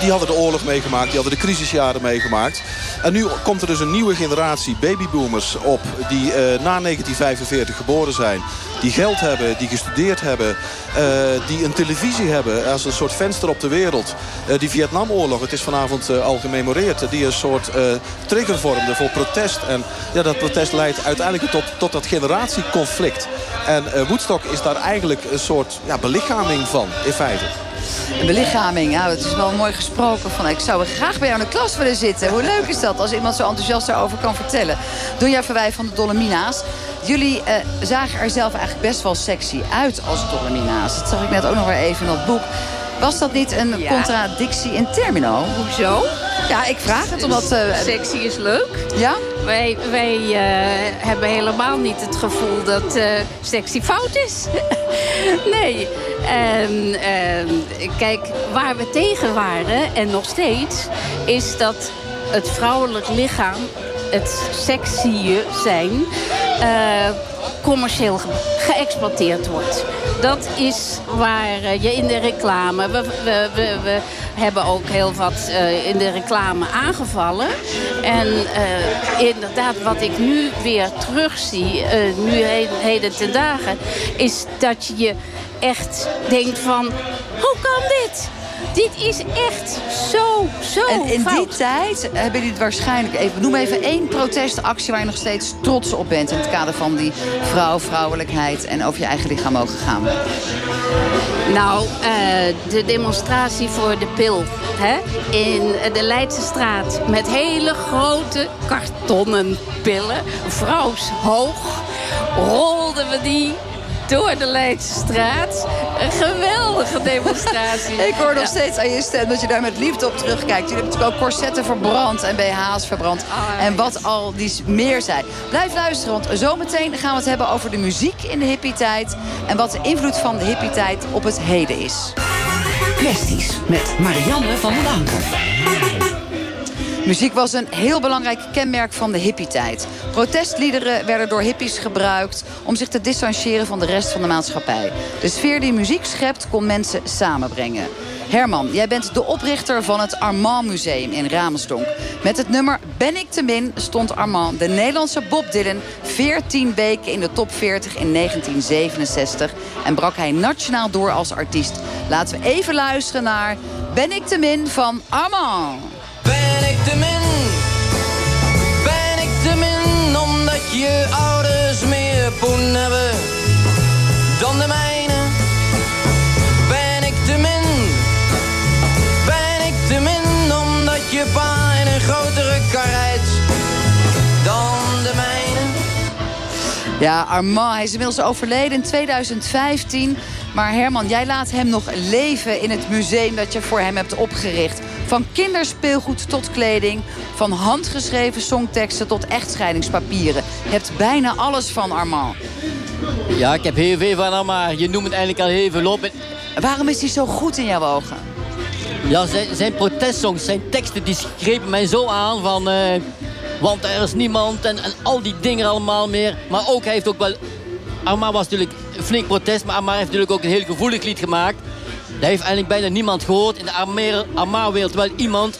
die hadden de oorlog meegemaakt. Die hadden de crisisjaren meegemaakt. En nu komt er dus een nieuwe generatie babyboomers op... die eh, na 1945 geboren zijn. Die geld hebben, die gestudeerd hebben. eh, die een televisie hebben als een soort venster op de wereld. Die Vietnamoorlog, het is vanavond al gememoreerd... die een soort trigger vormde voor protest. En ja, dat protest leidt uiteindelijk tot, tot dat generatieconflict. En eh, Woodstock is daar eigenlijk een soort ja, belichaming van, in feite. Een belichaming, ja, het is wel mooi gesproken. Van, ik zou graag bij jou in de klas willen zitten. Hoe leuk is dat als iemand zo enthousiast daarover kan vertellen. Donja Verwij van de Dolomina's. Jullie eh, zagen er zelf eigenlijk best wel sexy uit als Dolomina's. Dat zag ik net ook nog weer even in dat boek. Was dat niet een Ja. contradictie in termino? Hoezo? Ja, ik vraag het omdat... eh, Sexy is leuk. Ja? Wij, wij eh, hebben helemaal niet het gevoel dat eh, sexy fout is. nee. En, ehm, kijk, waar we tegen waren, en nog steeds... is dat het vrouwelijk lichaam, het sexy zijn... eh, commercieel ge- geëxploiteerd wordt. Dat is waar eh, je in de reclame... We, we, we, hebben ook heel wat eh, in de reclame aangevallen. En inderdaad, wat ik nu weer terugzie, eh, nu heden, heden ten dagen... is dat je echt denkt van, hoe kan dit? Dit is echt zo, zo En in fout. die tijd hebben jullie het waarschijnlijk... Even, noem even één protestactie waar je nog steeds trots op bent... in het kader van die vrouw, vrouwelijkheid en over je eigen lichaam mogen gaan. Nou, eh, de demonstratie voor de pil hè? in de Leidse straat. Met hele grote kartonnen pillen, vrouwshoog, rolden we die door de Leidse straat. Een geweldige demonstratie. Ik hoor nog Ja. steeds aan je stem dat je daar met liefde op terugkijkt. Jullie hebben natuurlijk ook corsetten verbrand en BH's verbrand. en wat al die meer zijn. Blijf luisteren, want zometeen gaan we het hebben over de muziek in de hippie-tijd. En wat de invloed van de hippie-tijd op het heden is. Kwesties met Marianne van der Anker. Muziek was een heel belangrijk kenmerk van de hippietijd. Protestliederen werden door hippies gebruikt om zich te distancieren van de rest van de maatschappij. De sfeer die muziek schept kon mensen samenbrengen. Herman, jij bent de oprichter van het Armand Museum in Ramsdonk. Met het nummer Ben ik te min stond Armand, de Nederlandse Bob Dylan... 14 weken in de top 40 in 1967... en brak hij nationaal door als artiest. Laten we even luisteren naar Ben ik te min van Armand. Je ouders meer poen hebben dan de mijne? Ja, Armand, hij is inmiddels overleden in 2015. Maar Herman, jij laat hem nog leven in het museum dat je voor hem hebt opgericht. Van kinderspeelgoed tot kleding, van handgeschreven songteksten tot echtscheidingspapieren. Je hebt bijna alles van Armand. Ja, ik heb heel veel van hem, maar je noemt het eigenlijk al heel veel op. Waarom is hij zo goed in jouw ogen? Ja, zijn, zijn protestsongs, zijn teksten, die grepen mij zo aan van... eh, want er is niemand en, en al die dingen allemaal meer. Maar ook, hij heeft ook wel... Armand was natuurlijk een flink protest, maar Armand heeft natuurlijk ook een heel gevoelig lied gemaakt. Dat heeft eigenlijk bijna niemand gehoord in de Armand-wereld. Terwijl iemand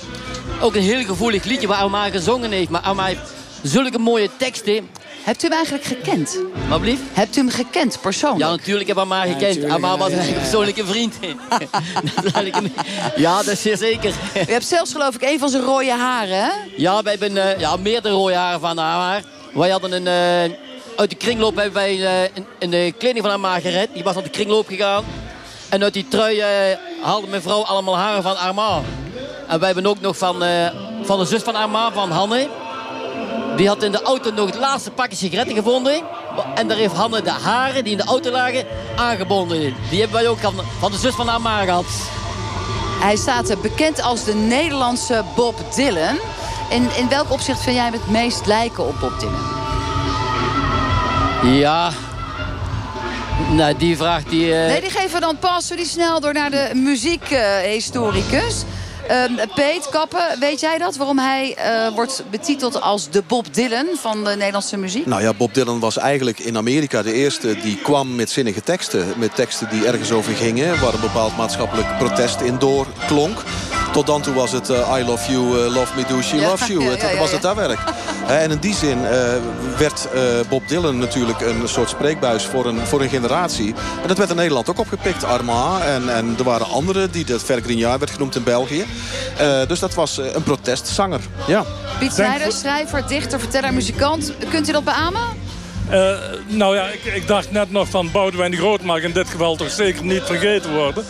ook een heel gevoelig liedje waar Armand gezongen heeft. Maar Armand heeft zulke mooie teksten. Hebt u hem eigenlijk gekend? Wat? Hebt u hem gekend, persoonlijk? Ja, natuurlijk heb ik Armand gekend. Armand was een persoonlijke vriend. Ja, dat is zeer zeker. U hebt zelfs geloof ik een van zijn rode haren, hè? Ja, wij hebben eh, ja, meerdere rode haren van haar. Wij hadden een... eh, uit de kringloop hebben wij eh, een, een, de kleding van haar maar gered. Die was naar de kringloop gegaan. En uit die trui eh, haalde mijn vrouw allemaal haren van Armand. En wij hebben ook nog van, eh, van de zus van Armand, van Hanne. Die had in de auto nog het laatste pakje sigaretten gevonden. En daar heeft Hanne de haren die in de auto lagen aangebonden. Die hebben wij ook van, de zus van Armand gehad. Hij staat eh, bekend als de Nederlandse Bob Dylan. In, in welk opzicht vind jij hem het meest lijken op Bob Dylan? Ja. Nou, die vraag die... eh, Nee, die geven we dan pas die snel door naar de muziekhistoricus. Ehm, Peet Kappen, weet jij dat? Waarom hij eh, wordt betiteld als de Bob Dylan van de Nederlandse muziek? Nou ja, Bob Dylan was eigenlijk in Amerika de eerste die kwam met zinnige teksten. Met teksten die ergens over gingen, waar een bepaald maatschappelijk protest in doorklonk. Tot dan toe was het eh, I love you, eh, love me do, she Ja, loves you. ja, Het- ja, ja, was het daar werk. Hè, en in die zin eh, werd eh, Bob Dylan natuurlijk een soort spreekbuis voor een, voor een generatie. En dat werd in Nederland ook opgepikt, Armand. En, en er waren anderen die dat Vergrignard werd genoemd in België. Eh, dus dat was een protestzanger. Ja. Piet Snijders, schrijver, dichter, verteller, muzikant. Kunt u dat beamen? Eh, nou ja, ik, ik dacht net nog van Boudewijn de Groot mag in dit geval toch zeker niet vergeten worden.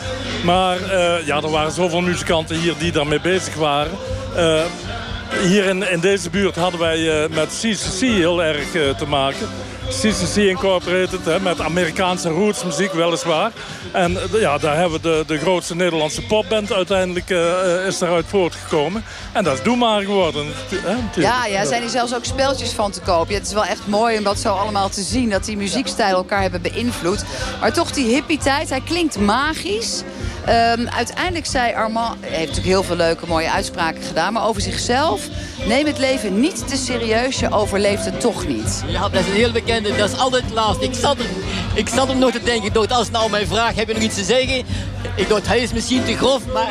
Maar eh, ja, er waren zoveel muzikanten hier die daarmee bezig waren. Eh, hier in, in deze buurt hadden wij met CCC heel erg te maken. CCC Incorporated, hè, met Amerikaanse rootsmuziek weliswaar. En eh, ja, daar hebben we de, de grootste Nederlandse popband uiteindelijk eh, is daaruit voortgekomen. En dat is Doe Maar geworden. Ja, ja, zijn er zelfs ook speltjes van te koop. Ja, het is wel echt mooi om dat zo allemaal te zien. Dat die muziekstijlen elkaar hebben beïnvloed. Maar toch die hippie-tijd, hij klinkt magisch. Ehm, uiteindelijk zei Armand, hij heeft natuurlijk heel veel leuke mooie uitspraken gedaan. Maar over zichzelf, neem het leven niet te serieus. Je overleeft het toch niet. Ja, dat is een heel bekende. Dat is altijd het laatste. Ik zat, er, ik zat er nog te denken. Ik dacht, als nou mij vraagt, heb je nog iets te zeggen? Ik dacht, hij is misschien te grof, maar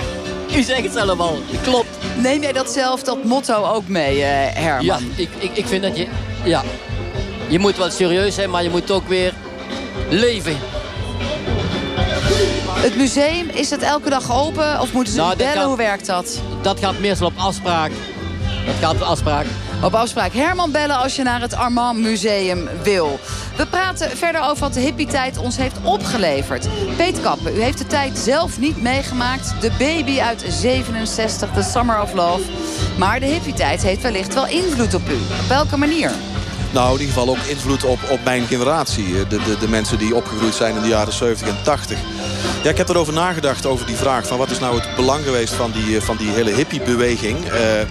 u zegt het zelf al. Klopt. Neem jij dat zelf, dat motto ook mee, eh, Herman? Ja, ik, ik, ik vind dat je... Ja, je moet wel serieus zijn, maar je moet ook weer leven. Het museum, is het elke dag open of moeten ze Nou, dat bellen? gaat- Hoe werkt dat? Dat gaat meestal op afspraak. Dat gaat op afspraak. Op afspraak Herman bellen als je naar het Armand Museum wil. We praten verder over wat de hippietijd ons heeft opgeleverd. Peet Kappen, u heeft de tijd zelf niet meegemaakt. De baby uit 67, The Summer of Love. Maar de hippietijd heeft wellicht wel invloed op u. Op welke manier? Nou, in ieder geval ook invloed op, op mijn generatie. De, de, de mensen die opgegroeid zijn in de jaren 70 en 80. Ja, ik heb erover nagedacht, over die vraag van wat is nou het belang geweest van die, eh, van die hele hippiebeweging. Eh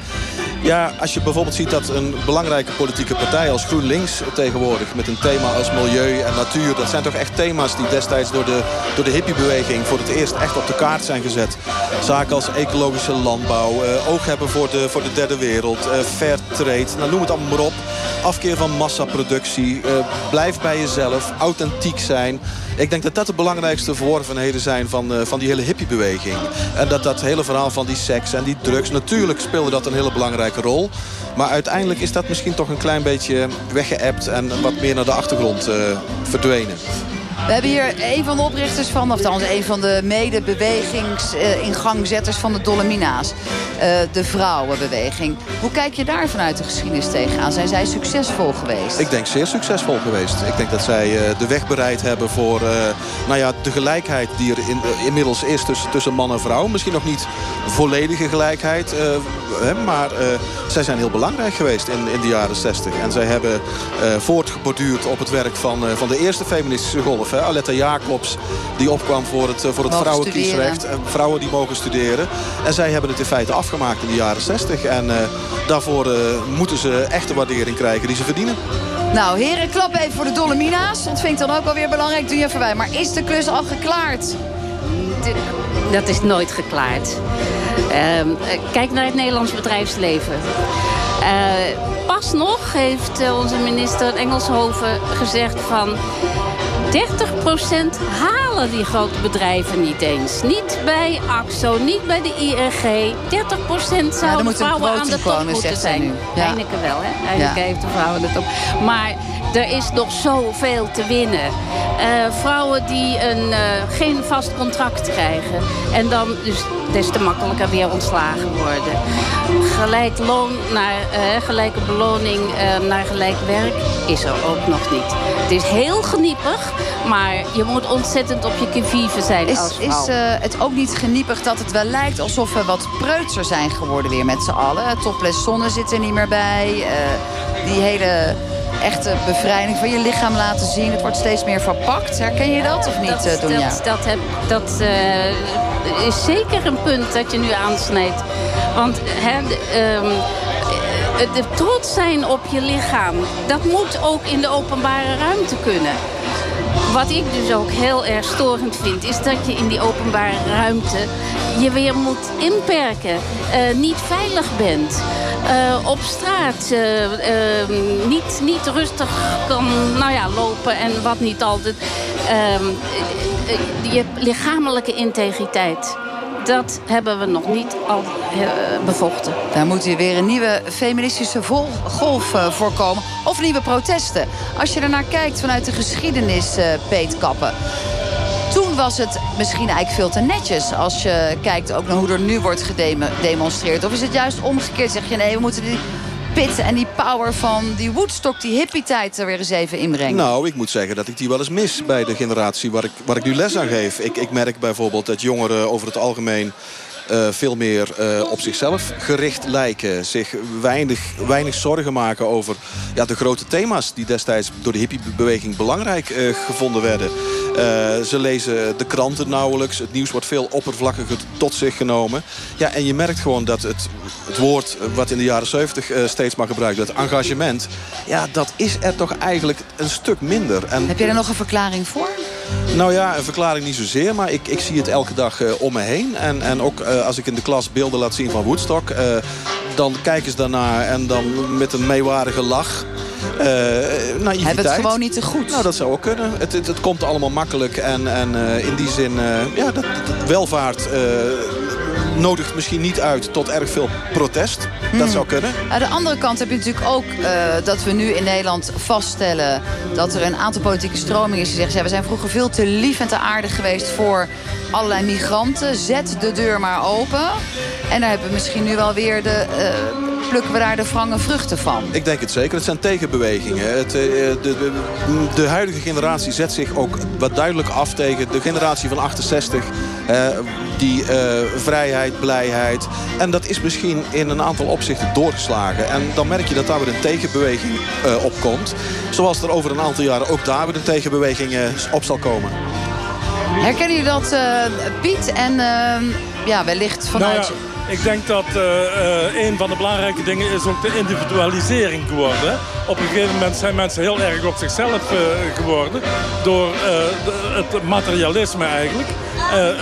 ja, als je bijvoorbeeld ziet dat een belangrijke politieke partij als GroenLinks tegenwoordig... met een thema als milieu en natuur... dat zijn toch echt thema's die destijds door de, door de hippiebeweging... voor het eerst echt op de kaart zijn gezet. Zaken als ecologische landbouw, eh, oog hebben voor de, voor de derde wereld... eh, fair trade, nou, noem het allemaal maar op. Afkeer van massaproductie, eh, blijf bij jezelf, authentiek zijn... Ik denk dat dat de belangrijkste verworvenheden zijn van, eh, van die hele hippiebeweging. En dat dat hele verhaal van die seks en die drugs... natuurlijk speelde dat een hele belangrijke rol. Maar uiteindelijk is dat misschien toch een klein beetje weggeëpt... en wat meer naar de achtergrond eh, verdwenen. We hebben hier een van de oprichters van, of althans een van de mede-bewegings-ingangzetters van de Dolomina's. Eh, de vrouwenbeweging. Hoe kijk je daar vanuit de geschiedenis tegenaan? Zijn zij succesvol geweest? Ik denk zeer succesvol geweest. Ik denk dat zij eh, de weg bereid hebben voor eh, nou ja, de gelijkheid die er in, inmiddels is tussen, tussen man en vrouw. Misschien nog niet volledige gelijkheid. maar zij zijn heel belangrijk geweest in, in de jaren 60. En zij hebben voortgeborduurd op het werk van, van de eerste feministische golf. Hè. Aletta Jacobs die opkwam voor het, eh, voor het vrouwenkiesrecht. Eh, vrouwen die mogen studeren. En zij hebben het in feite afgemaakt in de jaren 60. En eh, daarvoor eh, moeten ze echt de waardering krijgen die ze verdienen. Nou, heren, klap even voor de Dolomina's. Dat vind ik dan ook wel weer belangrijk. Doe je even bij. Maar is de klus al geklaard? Dat is nooit geklaard. Ehm, eh, kijk naar het Nederlands bedrijfsleven. Eh, pas nog heeft onze minister Engelshoven gezegd van... 30% halen die grote bedrijven niet eens. Niet bij AXO, niet bij de ING. 30% er zouden vrouwen aan de top moeten zijn. Ja. Heineken wel, hè? Heineken Ja. heeft de vrouwen aan de top. Maar er is nog zoveel te winnen. Eh, vrouwen die een, eh, geen vast contract krijgen. En dan dus des te makkelijker weer ontslagen worden. Gelijk loon naar eh, gelijke beloning naar gelijk werk is er ook nog niet. Het is heel geniepig, maar je moet ontzettend op je kivive zijn Is, als vrouw. is eh, het ook niet geniepig dat het wel lijkt alsof we wat preutser zijn geworden weer met z'n allen? Topless zonne zit er niet meer bij. eh, die hele echte bevrijding van je lichaam laten zien. Het wordt steeds meer verpakt. Herken je dat of niet, dat, Donja? Dat, dat, heb, dat is zeker een punt dat je nu aansnijdt. Want hè, de trots zijn op je lichaam, dat moet ook in de openbare ruimte kunnen. Wat ik dus ook heel erg storend vind, is dat je in die openbare ruimte je weer moet inperken. eh, niet veilig bent. eh, op straat eh, eh, niet, niet rustig kan nou ja, lopen en wat niet altijd. Ehm, eh, eh, je lichamelijke integriteit. Dat hebben we nog niet al eh, bevochten. Daar moet hier weer een nieuwe feministische golf eh, voorkomen. Of nieuwe protesten. Als je ernaar kijkt vanuit de geschiedenis, eh Peet Kappen. Toen was het misschien eigenlijk veel te netjes. Als je kijkt ook naar hoe er nu wordt gedemonstreerd. Of is het juist omgekeerd? Zeg je nee, we moeten die en die power van die Woodstock, die hippie-tijd er weer eens even inbrengen. Nou, ik moet zeggen dat ik die wel eens mis bij de generatie waar ik, waar ik nu les aan geef. Ik, ik merk bijvoorbeeld dat jongeren over het algemeen eh, veel meer eh, op zichzelf gericht lijken. Zich weinig, weinig zorgen maken over ja, de grote thema's die destijds door de hippiebeweging belangrijk eh, gevonden werden. Ze lezen de kranten nauwelijks. Het nieuws wordt veel oppervlakkiger tot zich genomen. Ja, en je merkt gewoon dat het, het woord wat in de jaren 70 eh, steeds maar gebruikt werd, engagement, ja, dat is er toch eigenlijk een stuk minder. En Heb je er nog een verklaring voor? Nou ja, een verklaring niet zozeer, maar ik, ik zie het elke dag eh, om me heen. En, en ook eh, als ik in de klas beelden laat zien van Woodstock... eh, dan kijken ze daarnaar en dan met een meewarige lach... eh naïviteit. Hebben het gewoon niet te goed? Nou, dat zou ook kunnen. Het, het, het komt allemaal makkelijk. En, en in die zin, ja, dat, dat welvaart... nodigt misschien niet uit tot erg veel protest. Dat Hmm. zou kunnen. Aan de andere kant heb je natuurlijk ook eh, dat we nu in Nederland vaststellen... dat er een aantal politieke stromingen is die zeggen... Ja, we zijn vroeger veel te lief en te aardig geweest voor allerlei migranten. Zet de deur maar open. En daar hebben we misschien nu wel weer de... eh, plukken we daar de wrange vruchten van. Ik denk het zeker. Het zijn tegenbewegingen. Het, eh, de, de, de huidige generatie zet zich ook wat duidelijk af tegen de generatie van 68. eh, die eh, vrijheid, blijheid. En dat is misschien in een aantal opzichten doorgeslagen. En dan merk je dat daar weer een tegenbeweging eh, op komt. Zoals er over een aantal jaren ook daar weer een tegenbeweging eh, op zal komen. Herkennen jullie dat, eh, Piet? En eh, ja, wellicht vanuit... Nou ja, ik denk dat eh, eh, een van de belangrijke dingen is ook de individualisering geworden. Op een gegeven moment zijn mensen heel erg op zichzelf eh, geworden. Door het materialisme eigenlijk.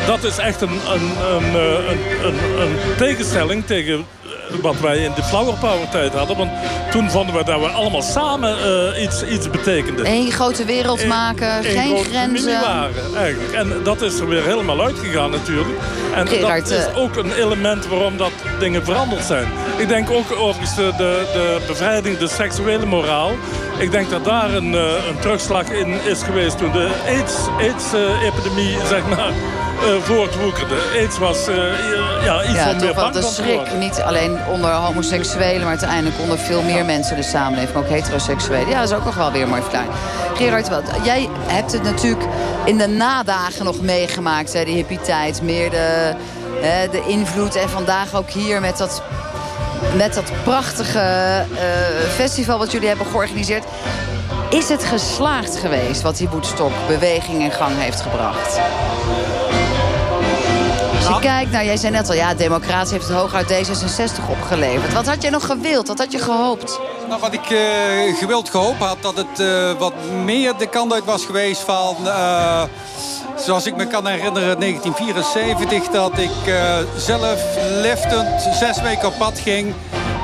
Dat is echt een, een, een, een, tegenstelling tegen wat wij in de flower power tijd hadden. Want toen vonden we dat we allemaal samen eh, iets, iets betekenden. Eén grote wereld maken, Eén geen grote grenzen. waren, eigenlijk. En dat is er weer helemaal uitgegaan natuurlijk. En Gerard, dat is eh, ook een element waarom dat dingen veranderd zijn. Ik denk ook overigens de, de, de bevrijding, de seksuele moraal. Ik denk dat daar een, eh, een terugslag in is geweest toen de AIDS-epidemie, zeg maar, eh voortwoekerde. AIDS was eh, ja, iets Ja, van meer toch wel bang de schrik. Niet alleen onder homoseksuelen, maar uiteindelijk onder veel meer mensen de samenleving. Ook heteroseksuelen. Ja, dat is ook nog wel weer een mooi verklaring. Gerard, wat, jij hebt het natuurlijk in de nadagen nog meegemaakt, hè, die hippie-tijd. Meer de, hè, de invloed en vandaag ook hier met dat, met dat prachtige eh, festival wat jullie hebben georganiseerd. Is het geslaagd geweest wat die Woodstock-beweging in gang heeft gebracht? Als je kijkt, nou jij zei net al, ja, democratie heeft het hooguit D66 opgeleverd. Wat had jij nog gewild? Wat had je gehoopt? Nou, wat ik eh, gewild gehoopt had, dat het eh, wat meer de kant uit was geweest van... zoals ik me kan herinneren, 1974, dat ik eh, zelf liftend zes weken op pad ging.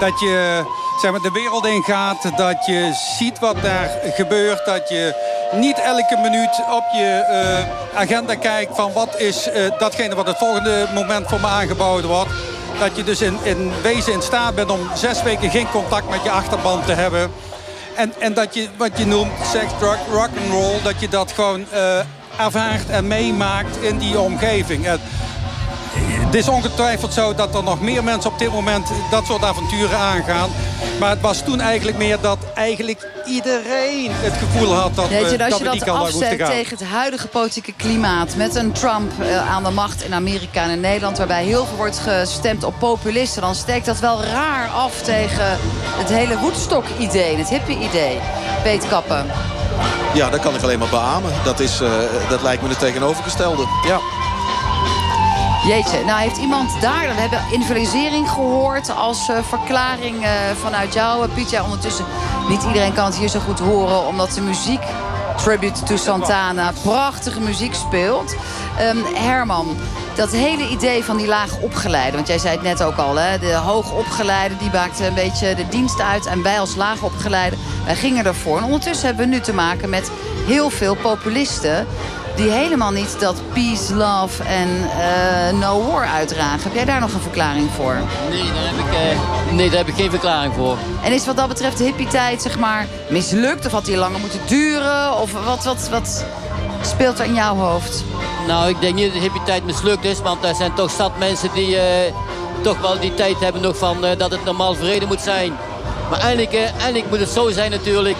Dat je zeg maar, de wereld ingaat, dat je ziet wat daar gebeurt. Dat je niet elke minuut op je eh, agenda kijkt van wat is eh, datgene wat het volgende moment voor me aangeboden wordt. Dat je dus in, in wezen in staat bent om zes weken geen contact met je achterban te hebben. En, en dat je wat je noemt seks, drug, rock and roll, dat je dat gewoon ervaart en meemaakt in die omgeving. En het is ongetwijfeld zo dat er nog meer mensen op dit moment dat soort avonturen aangaan. Maar het was toen eigenlijk meer dat eigenlijk iedereen het gevoel had dat Weet we, als dat je we dat afzet tegen het huidige politieke klimaat... met een Trump eh, aan de macht in Amerika en in Nederland... waarbij heel veel wordt gestemd op populisten... dan steekt dat wel raar af tegen het hele Woodstock-idee, het hippie-idee. Peet Kappen. Ja, dat kan ik alleen maar beamen. Dat, is, eh, dat lijkt me het tegenovergestelde. Ja. Jeetje, nou heeft iemand daar... We hebben invalisering gehoord als eh, verklaring eh, vanuit jou, Piet. Ja, ondertussen, niet iedereen kan het hier zo goed horen... omdat de muziek, Tribute to Santana, prachtige muziek speelt. Ehm, Herman, dat hele idee van die laag opgeleide... want jij zei het net ook al, hè, de hoogopgeleide... die maakte een beetje de dienst uit. En wij als laag opgeleide, wij gingen ervoor. En ondertussen hebben we nu te maken met heel veel populisten die helemaal niet dat peace, love en eh, no war uitdragen. Heb jij daar nog een verklaring voor? Nee, daar heb ik, eh, nee, daar heb ik geen verklaring voor. En is wat dat betreft de hippie-tijd zeg maar mislukt? Of had die langer moeten duren? Of wat, wat, wat speelt er in jouw hoofd? Nou, ik denk niet dat de hippie-tijd mislukt is. Want er zijn toch zat mensen die eh, toch wel die tijd hebben nog van eh, dat het normaal vrede moet zijn. Maar eigenlijk, eh, eigenlijk moet het zo zijn natuurlijk.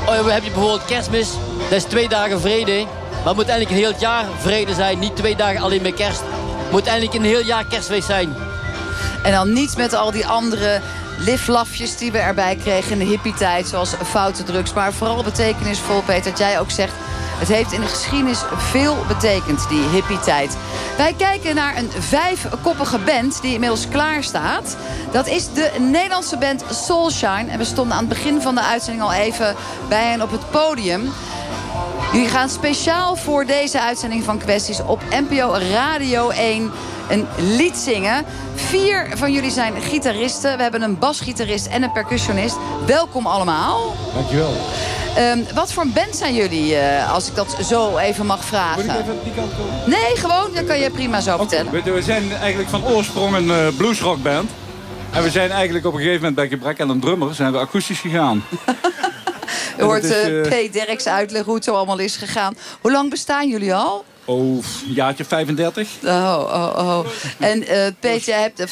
Oh, we hebben bijvoorbeeld kerstmis. Dat is twee dagen vrede. Maar het moet eigenlijk een heel jaar vrede zijn. Niet twee dagen alleen met kerst. Het moet eigenlijk een heel jaar kerstfeest zijn. En dan niet met al die andere liflafjes die we erbij kregen in de hippie-tijd. Zoals foute drugs. Maar vooral betekenisvol, Peter, dat jij ook zegt... Het heeft in de geschiedenis veel betekend, die hippie-tijd. Wij kijken naar een vijfkoppige band die inmiddels klaar staat. Dat is de Nederlandse band Soulshine. En we stonden aan het begin van de uitzending al even bij hen op het podium. Jullie gaan speciaal voor deze uitzending van Kwesties op NPO Radio 1 een lied zingen. Vier van jullie zijn gitaristen. We hebben een basgitarist en een percussionist. Welkom allemaal. Dankjewel. Ehm, wat voor een band zijn jullie, eh, als ik dat zo even mag vragen? Moet ik even die kant komen? Nee, gewoon, dat kan je prima zo vertellen. We, we zijn eigenlijk van oorsprong een uh, bluesrockband. En we zijn eigenlijk op een gegeven moment bij gebrek aan een drummer... zijn we akoestisch gegaan. U hoort uh, P. Derks uitleggen hoe het zo allemaal is gegaan. Hoe lang bestaan jullie al? Oh, een jaartje 35. Oh, oh, oh. En uh, Peet, je hebt, uh,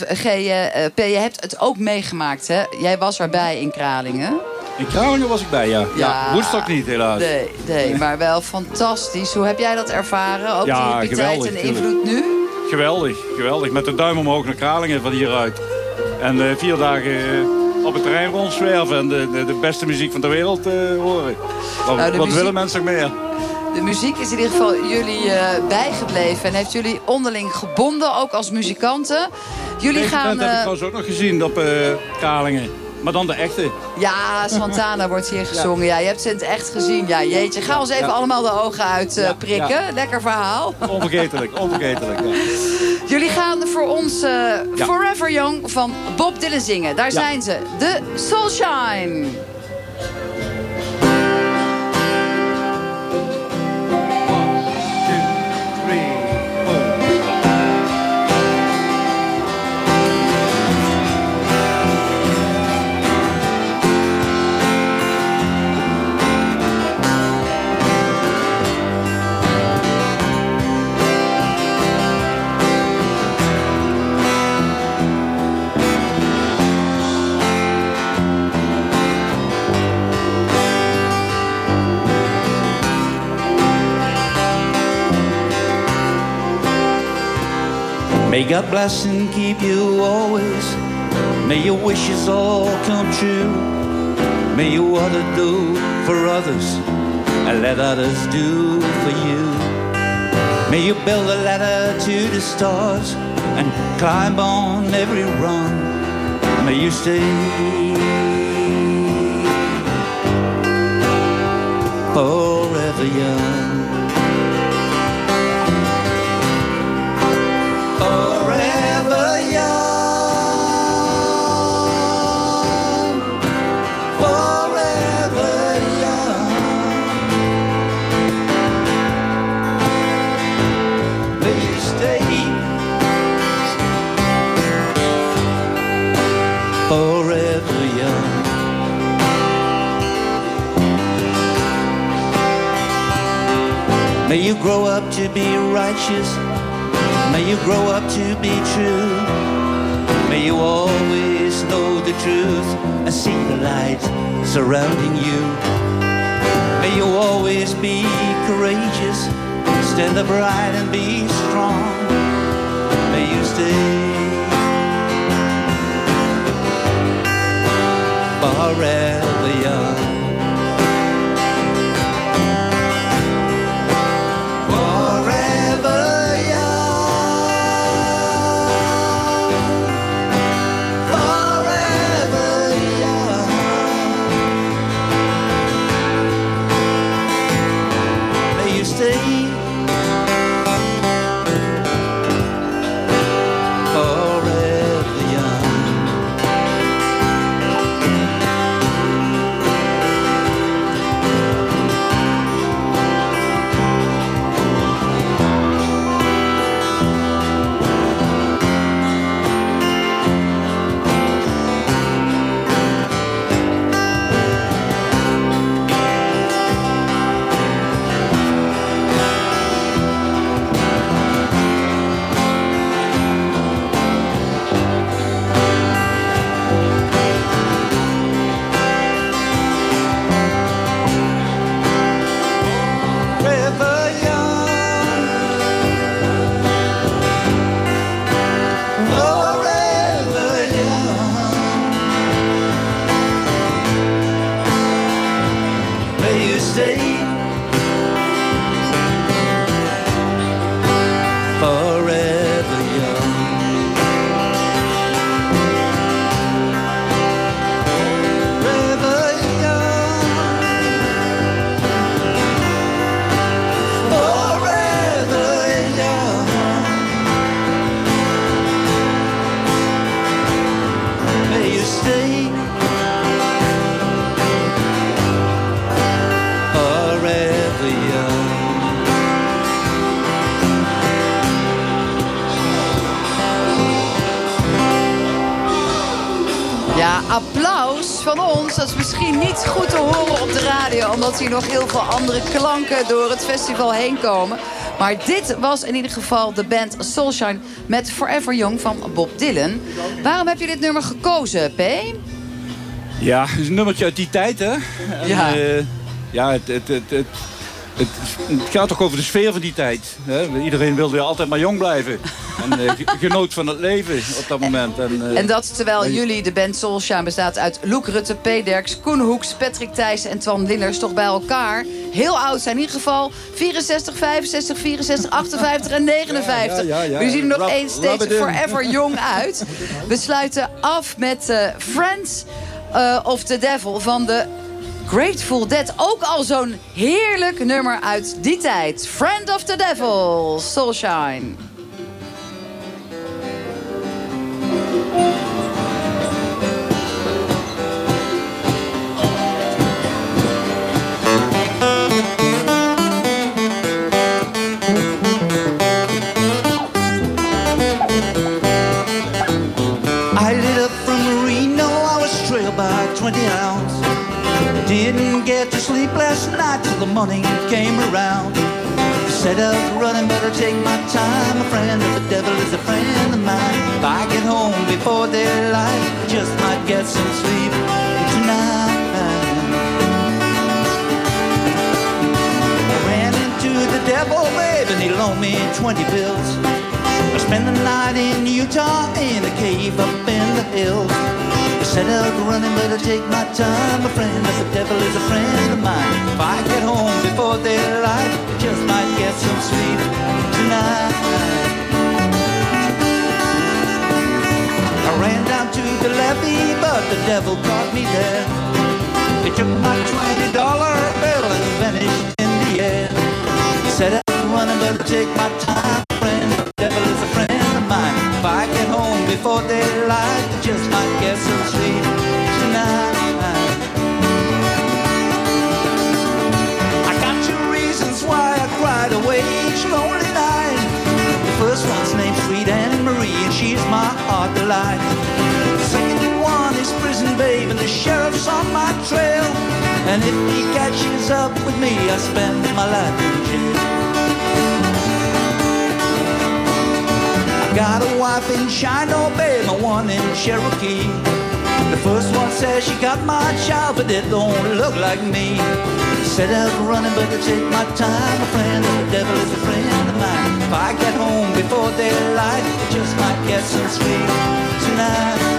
P, je hebt het ook meegemaakt, hè? Jij was erbij in Kralingen. In Kralingen was ik bij, ja. ja. Woensdag niet, helaas. Nee, nee, maar wel fantastisch. Hoe heb jij dat ervaren? Ook ja, die geweldig, en invloed nu? Geweldig, geweldig. Met de duim omhoog naar Kralingen van hieruit. En uh, vier dagen op het terrein rondzwerven en de, de, de, beste muziek van de wereld uh, horen. Wat, nou, wat willen mensen nog meer? De muziek is in ieder geval jullie uh, bijgebleven en heeft jullie onderling gebonden, ook als muzikanten. Jullie gaan... heb ik trouwens ook nog gezien op Kralingen. Maar dan de echte. Ja, Santana wordt hier gezongen. Ja. je hebt ze in het echt gezien. Ja, jeetje. Ga ons even allemaal de ogen uit uh, prikken. Lekker verhaal. Onvergetelijk, onvergetelijk. Jullie gaan voor ons uh, Forever Young van Bob Dylan zingen. Daar zijn ze. De Soulshine. May God bless and keep you always. May your wishes all come true. May you want to do for others and let others do for you. May you build a ladder to the stars and climb on every rung. May you stay forever young. May you grow up to be righteous. May you grow up to be true. May you always know the truth and see the light surrounding you. May you always be courageous, stand upright and be strong. May you stay forever young. Applaus van ons. Dat is misschien niet goed te horen op de radio... omdat hier nog heel veel andere klanken door het festival heen komen. Maar dit was in ieder geval de band Soulshine met Forever Young van Bob Dylan. Waarom heb je dit nummer gekozen, P? Ja, het is een nummertje uit die tijd, hè? En, Ja. eh, ja, het, het, het, het, het, het gaat toch over de sfeer van die tijd. Hè? Iedereen wilde altijd maar jong blijven. En eh, ge- genoot van het leven op dat moment. En, eh, En dat terwijl jullie, de band Soulshine, bestaat uit Loek Rutte, P. Derks, Koen Hoeks, Patrick Thijs en Twan Linders toch bij elkaar heel oud zijn. In ieder geval 64, 65, 64, 58 en 59. Ja, ja, ja, ja. We zien er nog één steeds forever jong uit. We sluiten af met eh, Friends of the Devil van de Grateful Dead. Ook al zo'n heerlijk nummer uit die tijd. Friend of the Devil, Soulshine. I lit up from Reno, I was trailed by 20 hounds. Didn't get to sleep last night till the morning came around. Set up running, better take my time. A friend of the devil is a friend of mine. If I get home before daylight, just might get some sleep tonight. I ran into the devil, babe, and he loaned me 20 bills. I spent the night in Utah in a cave up in the hills. Set out running, but I take my time. A friend of the devil is a friend of mine. If I get home before daylight, I just might get some sleep tonight. I ran down to the levee, but the devil caught me there. He took my twenty dollar bill and vanished in the air. Set out running, but I take my time. A friend, the devil is a friend of mine. If I get home before daylight, just heart delight. The one is Prison Babe, and the sheriff's on my trail. And if he catches up with me, I spend my life in jail. I got a wife in China, babe, and one in Cherokee. The first one says she got my child, but it don't look like me. Set out running, but I take my time. A friend of the devil is a friend of. If I get home before daylight, I just might get some sleep tonight.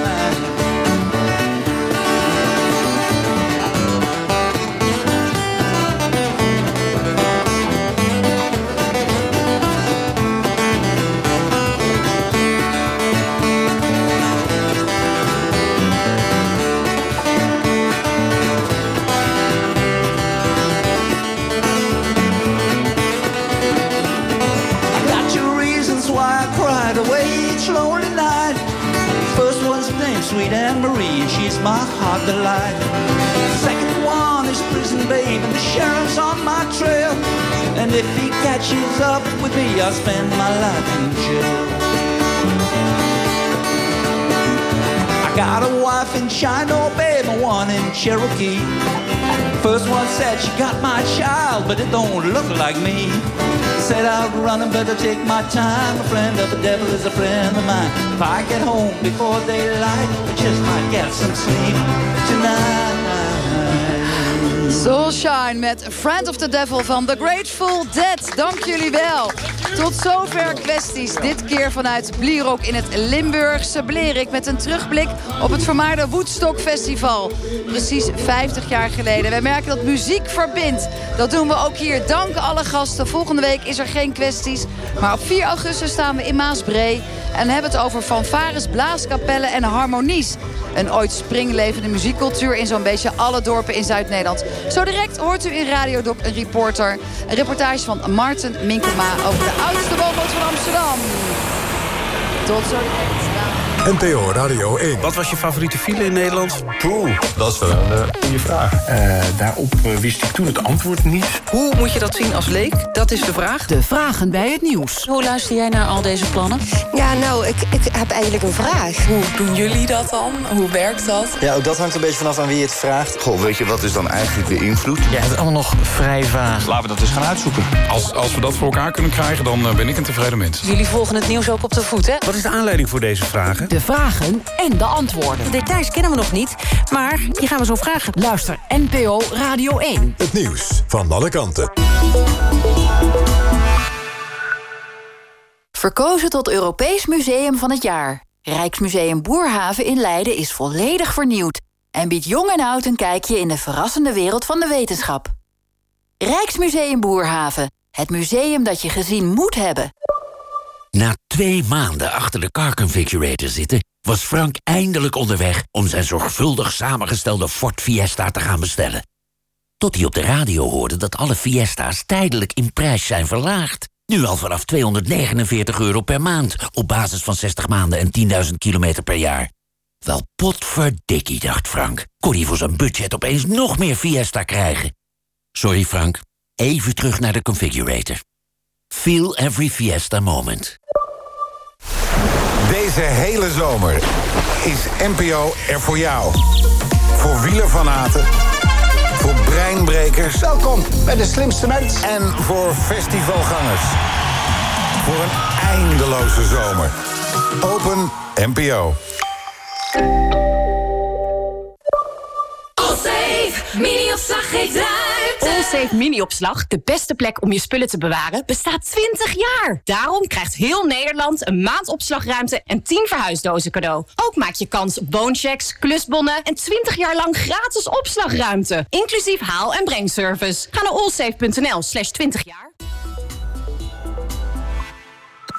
Named Sweet Anne Marie, and she's my heart delight. Second one is Prison Babe, and the sheriff's on my trail. And if he catches up with me, I'll spend my life in jail. I got a wife in China, oh, babe, and one in Cherokee. First one said she got my child, but it don't look like me. Said out running, better take my time. A friend of the devil is a friend of mine. If I get home before daylight, I just might get some sleep tonight. Soulshine met Friend of the Devil van The Grateful Dead. Dank jullie wel. Tot zover kwesties. Dit keer vanuit Blierok in het Limburgse Blerik... met een terugblik op het vermaarde Woodstock Festival. Precies 50 jaar geleden. Wij merken dat muziek verbindt. Dat doen we ook hier. Dank alle gasten. Volgende week is er geen kwesties. Maar op 4 augustus staan we in Maasbree... en hebben het over fanfares, blaaskapellen en harmonies. Een ooit springlevende muziekcultuur in zo'n beetje alle dorpen in Zuid-Nederland. Zo direct hoort u in Radiodoc een reporter. Een reportage van Marten Minkema over de oudste woonboot van Amsterdam. Tot zo direct. NPO Radio 1. Wat was je favoriete file in Nederland? Poeh, dat is wel een uh, goede vraag. Uh, daarop uh, wist ik toen het antwoord niet. Hoe moet je dat zien als leek? Dat is de vraag. De vragen bij het nieuws. Hoe luister jij naar al deze plannen? Ja, nou, ik, ik heb eigenlijk een vraag. Hoe doen jullie dat dan? Hoe werkt dat? Ja, ook dat hangt een beetje vanaf aan wie het vraagt. Goh, weet je, wat is dan eigenlijk de invloed? Ja, het is allemaal nog vrij vaag. Laten we dat eens gaan uitzoeken. Als, als we dat voor elkaar kunnen krijgen, dan ben ik een tevreden mens. Jullie volgen het nieuws ook op de voet, hè? Wat is de aanleiding voor deze vragen? De vragen en de antwoorden. De details kennen we nog niet, maar die gaan we zo vragen. Luister NPO Radio 1. Het nieuws van alle kanten. Verkozen tot Europees Museum van het Jaar. Rijksmuseum Boerhaven in Leiden is volledig vernieuwd... en biedt jong en oud een kijkje in de verrassende wereld van de wetenschap. Rijksmuseum Boerhaven. Het museum dat je gezien moet hebben. Na twee maanden achter de car configurator zitten... was Frank eindelijk onderweg om zijn zorgvuldig samengestelde Ford Fiesta te gaan bestellen. Tot hij op de radio hoorde dat alle Fiesta's tijdelijk in prijs zijn verlaagd. Nu al vanaf 249 euro per maand op basis van 60 maanden en 10.000 kilometer per jaar. Wel potverdikkie, dacht Frank. Kon hij voor zijn budget opeens nog meer Fiesta krijgen? Sorry Frank, even terug naar de configurator. Feel every Fiesta moment. Deze hele zomer is NPO er voor jou. Voor wielerfanaten, voor breinbrekers... Welkom bij de slimste mens. En voor festivalgangers. Voor een eindeloze zomer. Open NPO. Allsafe, mini-opslag geeft ruimte. Allsafe mini-opslag, de beste plek om je spullen te bewaren, bestaat 20 jaar. Daarom krijgt heel Nederland een maand opslagruimte en 10 verhuisdozen cadeau. Ook maak je kans op klusbonnen en 20 jaar lang gratis opslagruimte. Inclusief haal- en brengservice. Ga naar allsafe.nl slash 20 jaar.